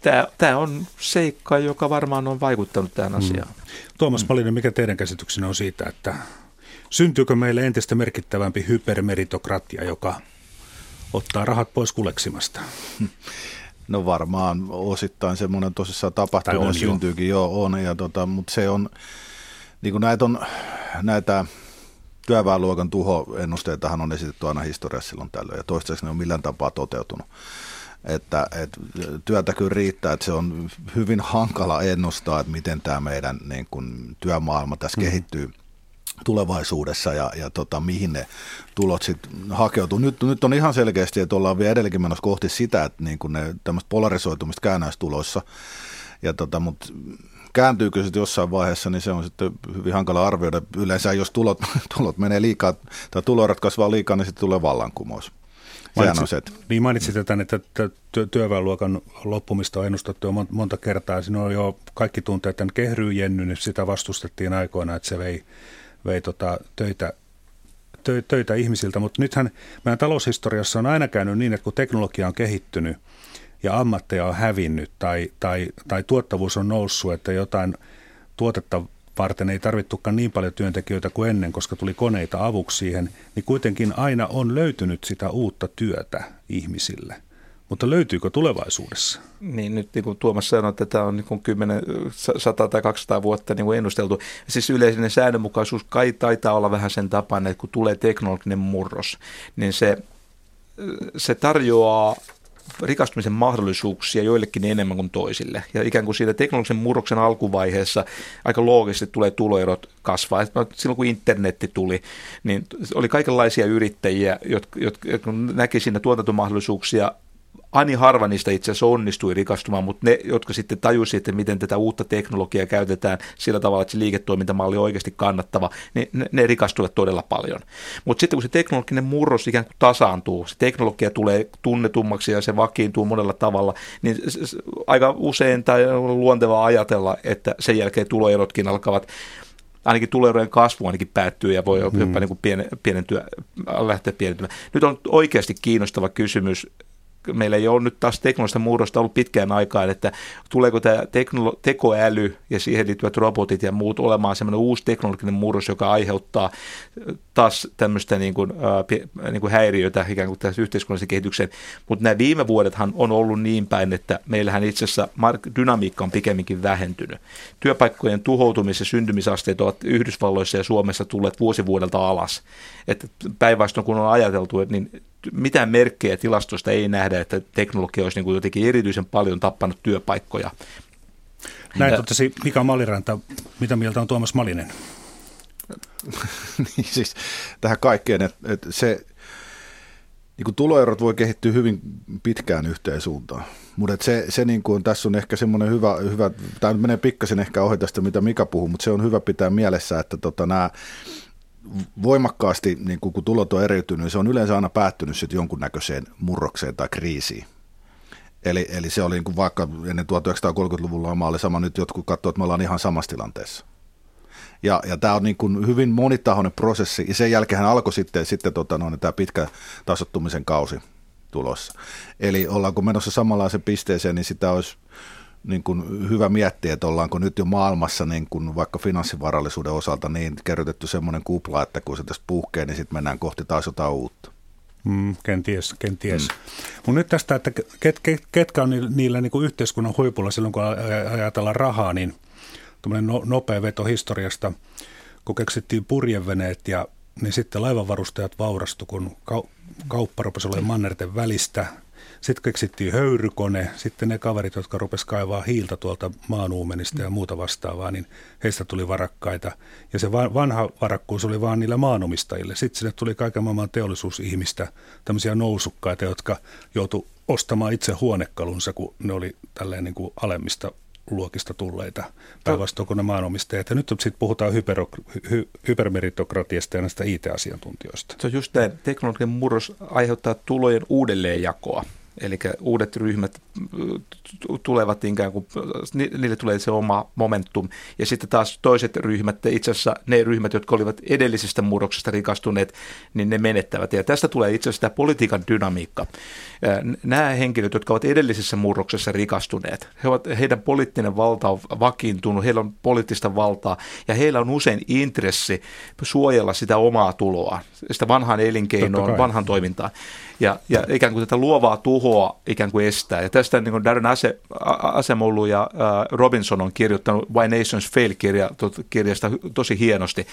Tämä, tämä on seikka, joka varmaan on vaikuttanut tähän mm. asiaan. Mm. Tuomas Malinen, mikä teidän käsityksenne on siitä, että syntyykö meille entistä merkittävämpi hypermeritokratia, joka ottaa rahat pois kuleksimasta? No varmaan osittain semmoinen tosissaan tapahtuu ja syntyykin, jo. joo on, ja tota, mutta se on, niin kuin näitä on, näitä työväenluokan tuhoennusteitahan on esitetty aina historiassa silloin tällöin, ja toistaiseksi ne on millään tapaa toteutunut. Että, että työtä kyllä riittää, että se on hyvin hankala ennustaa, että miten tämä meidän niin kuin, työmaailma tässä mm. kehittyy tulevaisuudessa ja, ja tota, mihin ne tulot sitten hakeutuu. Nyt, nyt on ihan selkeästi, että ollaan vielä edelläkin menossa kohti sitä, että niin kuin ne tämmöistä polarisoitumista käännäistuloissa, ja tota, mutta kääntyykö se jossain vaiheessa, niin se on sitten hyvin hankala arvioida. Yleensä jos tulot, *laughs* tulot menee liikaa tai tulorat kasvaa liikaa, niin sitten tulee vallankumous. Mainitsit, se. Niin mainitsit tämän, että työväenluokan loppumista on ennustettu jo monta kertaa. Siinä on jo kaikki tunteet tämän kehryjennyn, niin sitä vastustettiin aikoina, että se vei vei tota töitä, tö, töitä ihmisiltä, mutta nythän meidän taloushistoriassa on aina käynyt niin, että kun teknologia on kehittynyt ja ammatteja on hävinnyt tai, tai, tai tuottavuus on noussut, että jotain tuotetta varten ei tarvittukaan niin paljon työntekijöitä kuin ennen, koska tuli koneita avuksi siihen, niin kuitenkin aina on löytynyt sitä uutta työtä ihmisille – mutta löytyykö tulevaisuudessa? Niin, nyt niin kuin Tuomas sanoi, että tämä on niin kuin 10, 100 tai 200 vuotta niin kuin ennusteltu. Siis yleinen säännönmukaisuus kai taitaa olla vähän sen tapana, että kun tulee teknologinen murros, niin se, se tarjoaa rikastumisen mahdollisuuksia joillekin enemmän kuin toisille. Ja ikään kuin siitä teknologisen murroksen alkuvaiheessa aika loogisesti tulee tuloerot kasvaa. Silloin kun internetti tuli, niin oli kaikenlaisia yrittäjiä, jotka, jotka näki siinä tuotantomahdollisuuksia Ani harva niistä itse asiassa onnistui rikastumaan, mutta ne, jotka sitten tajusivat, että miten tätä uutta teknologiaa käytetään sillä tavalla, että se liiketoimintamalli on oikeasti kannattava, niin ne, ne rikastuivat todella paljon. Mutta sitten kun se teknologinen murros ikään kuin tasaantuu, se teknologia tulee tunnetummaksi ja se vakiintuu monella tavalla, niin aika usein tai on luontevaa ajatella, että sen jälkeen tuloerotkin alkavat ainakin tuloerojen kasvu ainakin päättyy ja voi mm. jopa niin kuin pienentyä, lähteä pienentymään. Nyt on oikeasti kiinnostava kysymys meillä ei ole nyt taas teknologista murrosta ollut pitkään aikaan, että tuleeko tämä teknolo- tekoäly ja siihen liittyvät robotit ja muut olemaan semmoinen uusi teknologinen murros, joka aiheuttaa taas tämmöistä niin kuin, äh, niin kuin häiriötä ikään kuin tässä yhteiskunnallisen kehitykseen. Mutta nämä viime vuodethan on ollut niin päin, että meillähän itse asiassa mark- dynamiikka on pikemminkin vähentynyt. Työpaikkojen tuhoutumis- ja syntymisasteet ovat Yhdysvalloissa ja Suomessa tulleet vuosivuodelta alas. Että päinvastoin kun on ajateltu, että niin mitään merkkejä tilastoista ei nähdä, että teknologia olisi niin kuin jotenkin erityisen paljon tappanut työpaikkoja. Näin totesi Mika Maliranta. Mitä mieltä on Tuomas Malinen? *laughs* niin siis tähän kaikkeen, että, että se niin kuin tuloerot voi kehittyä hyvin pitkään yhteen suuntaan. Mutta se, se niin kuin, tässä on ehkä semmoinen hyvä, hyvä tämä menee pikkasen ehkä ohi tästä, mitä Mika puhuu, mutta se on hyvä pitää mielessä, että tota, nämä voimakkaasti, niin kun, kun tulot on eriytynyt, niin se on yleensä aina päättynyt sitten jonkunnäköiseen murrokseen tai kriisiin. Eli, eli se oli niin kuin vaikka ennen 1930-luvulla lama oli sama, nyt jotkut katsovat, että me ollaan ihan samassa tilanteessa. Ja, ja tämä on niin kuin hyvin monitahoinen prosessi, ja sen jälkeen alkoi sitten, sitten tota, no, tämä pitkä tasottumisen kausi tulossa. Eli ollaanko menossa samanlaisen pisteeseen, niin sitä olisi niin kuin hyvä miettiä, että ollaanko nyt jo maailmassa niin kuin vaikka finanssivarallisuuden osalta niin kerrotettu semmoinen kupla, että kun se tässä puhkee, niin sitten mennään kohti taas jotain uutta. Mm, kenties, kenties. Mm. Mutta nyt tästä, että ket, ket, ketkä on niillä niin kuin yhteiskunnan huipulla silloin, kun ajatellaan rahaa, niin no, nopea veto historiasta, kun keksittiin purjeveneet ja niin sitten laivanvarustajat vaurastu, kun kauppa rupesi olemaan mannerten välistä – Sitten keksittiin höyrykone, sitten ne kaverit, jotka rupesivat kaivaa hiiltä tuolta maanuumenista ja muuta vastaavaa, niin heistä tuli varakkaita. Ja se vanha varakkuus oli vaan niillä maanomistajille. Sitten sinne tuli kaiken maailman teollisuusihmistä, tämmöisiä nousukkaita, jotka joutu ostamaan itse huonekalunsa, kun ne oli tälleen niin kuin alemmista luokista tulleita päinvastoin kuin ne maanomistajat. Ja nyt sitten puhutaan hyper, hy, hypermeritokratiasta ja näistä IT-asiantuntijoista. Se on just tämä teknologinen murros aiheuttaa tulojen uudelleenjakoa. Eli uudet ryhmät tulevat ikään kuin, niille tulee se oma momentum. Ja sitten taas toiset ryhmät, itse asiassa ne ryhmät, jotka olivat edellisestä murroksesta rikastuneet, niin ne menettävät. Ja tästä tulee itse asiassa tämä politiikan dynamiikka. Nämä henkilöt, jotka ovat edellisessä murroksessa rikastuneet, he ovat, heidän poliittinen valta on vakiintunut, heillä on poliittista valtaa ja heillä on usein intressi suojella sitä omaa tuloa, sitä vanhan elinkeinoa, vanhan toimintaa. Ja, ja ikään kuin tätä luovaa tuhoa ikään kuin estää. Ja tästä niin kuin Darren Ase, Asemolu ja Robinson on kirjoittanut Why Nations Fail-kirja, kirjasta tosi hienosti.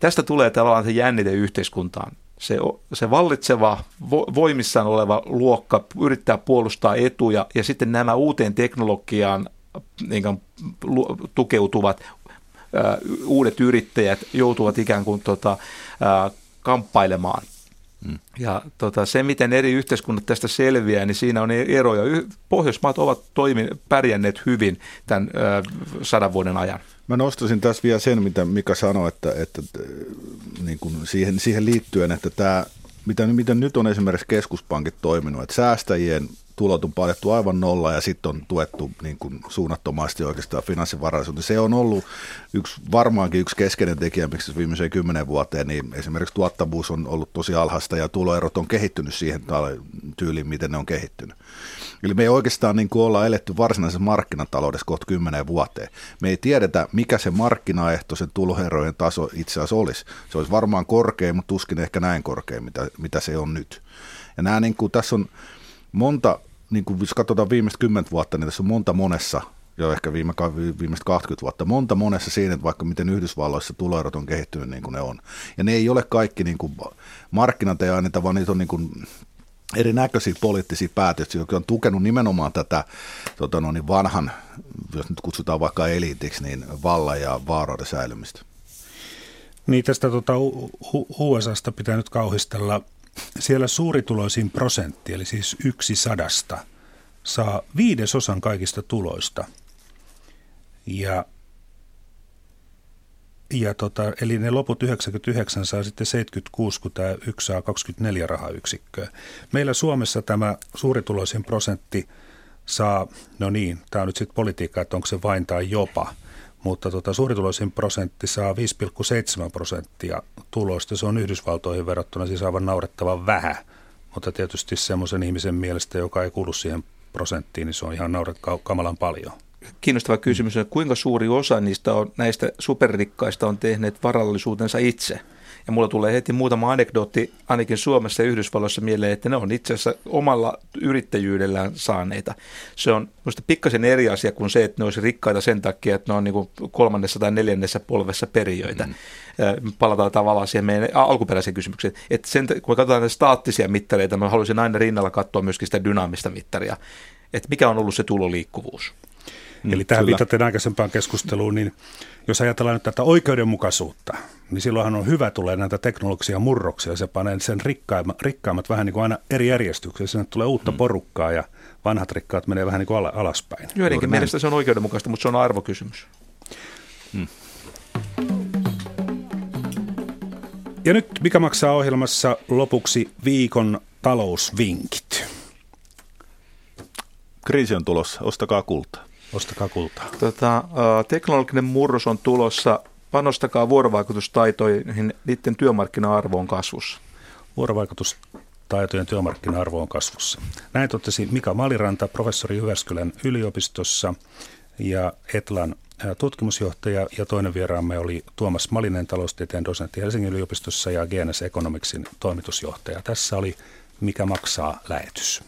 Tästä tulee tavallaan se jännite yhteiskuntaan. Se, se vallitseva, vo, voimissaan oleva luokka yrittää puolustaa etuja ja sitten nämä uuteen teknologiaan niin kuin, tukeutuvat uudet yrittäjät joutuvat ikään kuin tota, kamppailemaan – Mm. Ja tota, se, miten eri yhteiskunnat tästä selviää, niin siinä on eroja. Pohjoismaat ovat toimi, pärjänneet hyvin tämän ö, sadan vuoden ajan. Mä nostaisin tässä vielä sen, mitä Mika sanoi, että, että niin kuin siihen, siihen liittyen, että tämä, mitä, miten nyt on esimerkiksi keskuspankit toiminut, että säästäjien tulot on painettu aivan nolla ja sitten on tuettu niin kuin suunnattomasti oikeastaan finanssivarallisuutta. Se on ollut yksi, varmaankin yksi keskeinen tekijä, miksi viimeiseen kymmenen vuoteen, niin esimerkiksi tuottavuus on ollut tosi alhaista ja tuloerot on kehittynyt siihen tyyliin, miten ne on kehittynyt. Eli me ei oikeastaan niin kuin olla eletty varsinaisessa markkinataloudessa kohta kymmenen vuoteen. Me ei tiedetä, mikä se markkinaehtoisen tuloerojen taso itse asiassa olisi. Se olisi varmaan korkea, mutta tuskin ehkä näin korkea, mitä, mitä se on nyt. Ja nämä, niin kuin, tässä on monta niin kuin jos katsotaan viimeistä kymmentä vuotta, niin tässä on monta monessa, jo ehkä viime, viimeistä 20 vuotta, monta monessa siinä, että vaikka miten Yhdysvalloissa tuloerot on kehittynyt niin kuin ne on. Ja ne ei ole kaikki niin kuin markkinat ei anneta, vaan niitä on niin kuin erinäköisiä poliittisia päätöksiä, jotka on tukenut nimenomaan tätä tota no, niin vanhan, jos nyt kutsutaan vaikka eliitiksi, niin vallan ja vaaroiden säilymistä. Niin tästä tuota, USAsta pitää nyt kauhistella siellä suurituloisin prosentti, eli siis yksi sadasta, saa viidesosan kaikista tuloista. Ja, ja tota, eli ne loput 99 saa sitten 76, kun tämä yksi saa 24 rahayksikköä. Meillä Suomessa tämä suurituloisin prosentti saa, no niin, tämä on nyt sitten politiikka, että onko se vain tai jopa – mutta tota, suurituloisin prosentti saa 5,7 prosenttia tuloista. Se on Yhdysvaltoihin verrattuna siis aivan naurettavan vähän, mutta tietysti semmoisen ihmisen mielestä, joka ei kuulu siihen prosenttiin, niin se on ihan nauret kamalan paljon. Kiinnostava kysymys on, kuinka suuri osa niistä on, näistä superrikkaista on tehneet varallisuutensa itse – ja mulla tulee heti muutama anekdootti ainakin Suomessa ja Yhdysvalloissa mieleen, että ne on itse asiassa omalla yrittäjyydellään saaneita. Se on minusta pikkasen eri asia kuin se, että ne olisi rikkaita sen takia, että ne on niin kolmannessa tai neljännessä polvessa perijöitä. Mm. Palataan tavallaan siihen meidän alkuperäiseen kysymykseen. Että sen, kun me katsotaan näitä staattisia mittareita, mä haluaisin aina rinnalla katsoa myöskin sitä dynaamista mittaria. Että mikä on ollut se tuloliikkuvuus. Mm, Eli tähän viitaten aikaisempaan keskusteluun, niin jos ajatellaan nyt tätä oikeudenmukaisuutta, niin silloinhan on hyvä tulee näitä teknologisia murroksia. Se panee sen rikkaimmat, rikkaimmat vähän niin kuin aina eri järjestykseen. Sinne tulee uutta hmm. porukkaa ja vanhat rikkaat menee vähän niin kuin alaspäin. Joidenkin mielestä se on oikeudenmukaista, mutta se on arvokysymys. Hmm. Ja nyt mikä maksaa ohjelmassa lopuksi viikon talousvinkit? Kriisi on tulossa, ostakaa kultaa. Ostakaa kultaa. Tota, teknologinen murros on tulossa. Panostakaa vuorovaikutustaitoihin, niiden työmarkkina-arvo on kasvussa. Vuorovaikutustaitojen työmarkkina-arvo on kasvussa. Näin totesi Mika Maliranta, professori Jyväskylän yliopistossa ja Etlan tutkimusjohtaja ja toinen vieraamme oli Tuomas Malinen, taloustieteen dosentti Helsingin yliopistossa ja GNS Economicsin toimitusjohtaja. Tässä oli Mikä maksaa lähetys.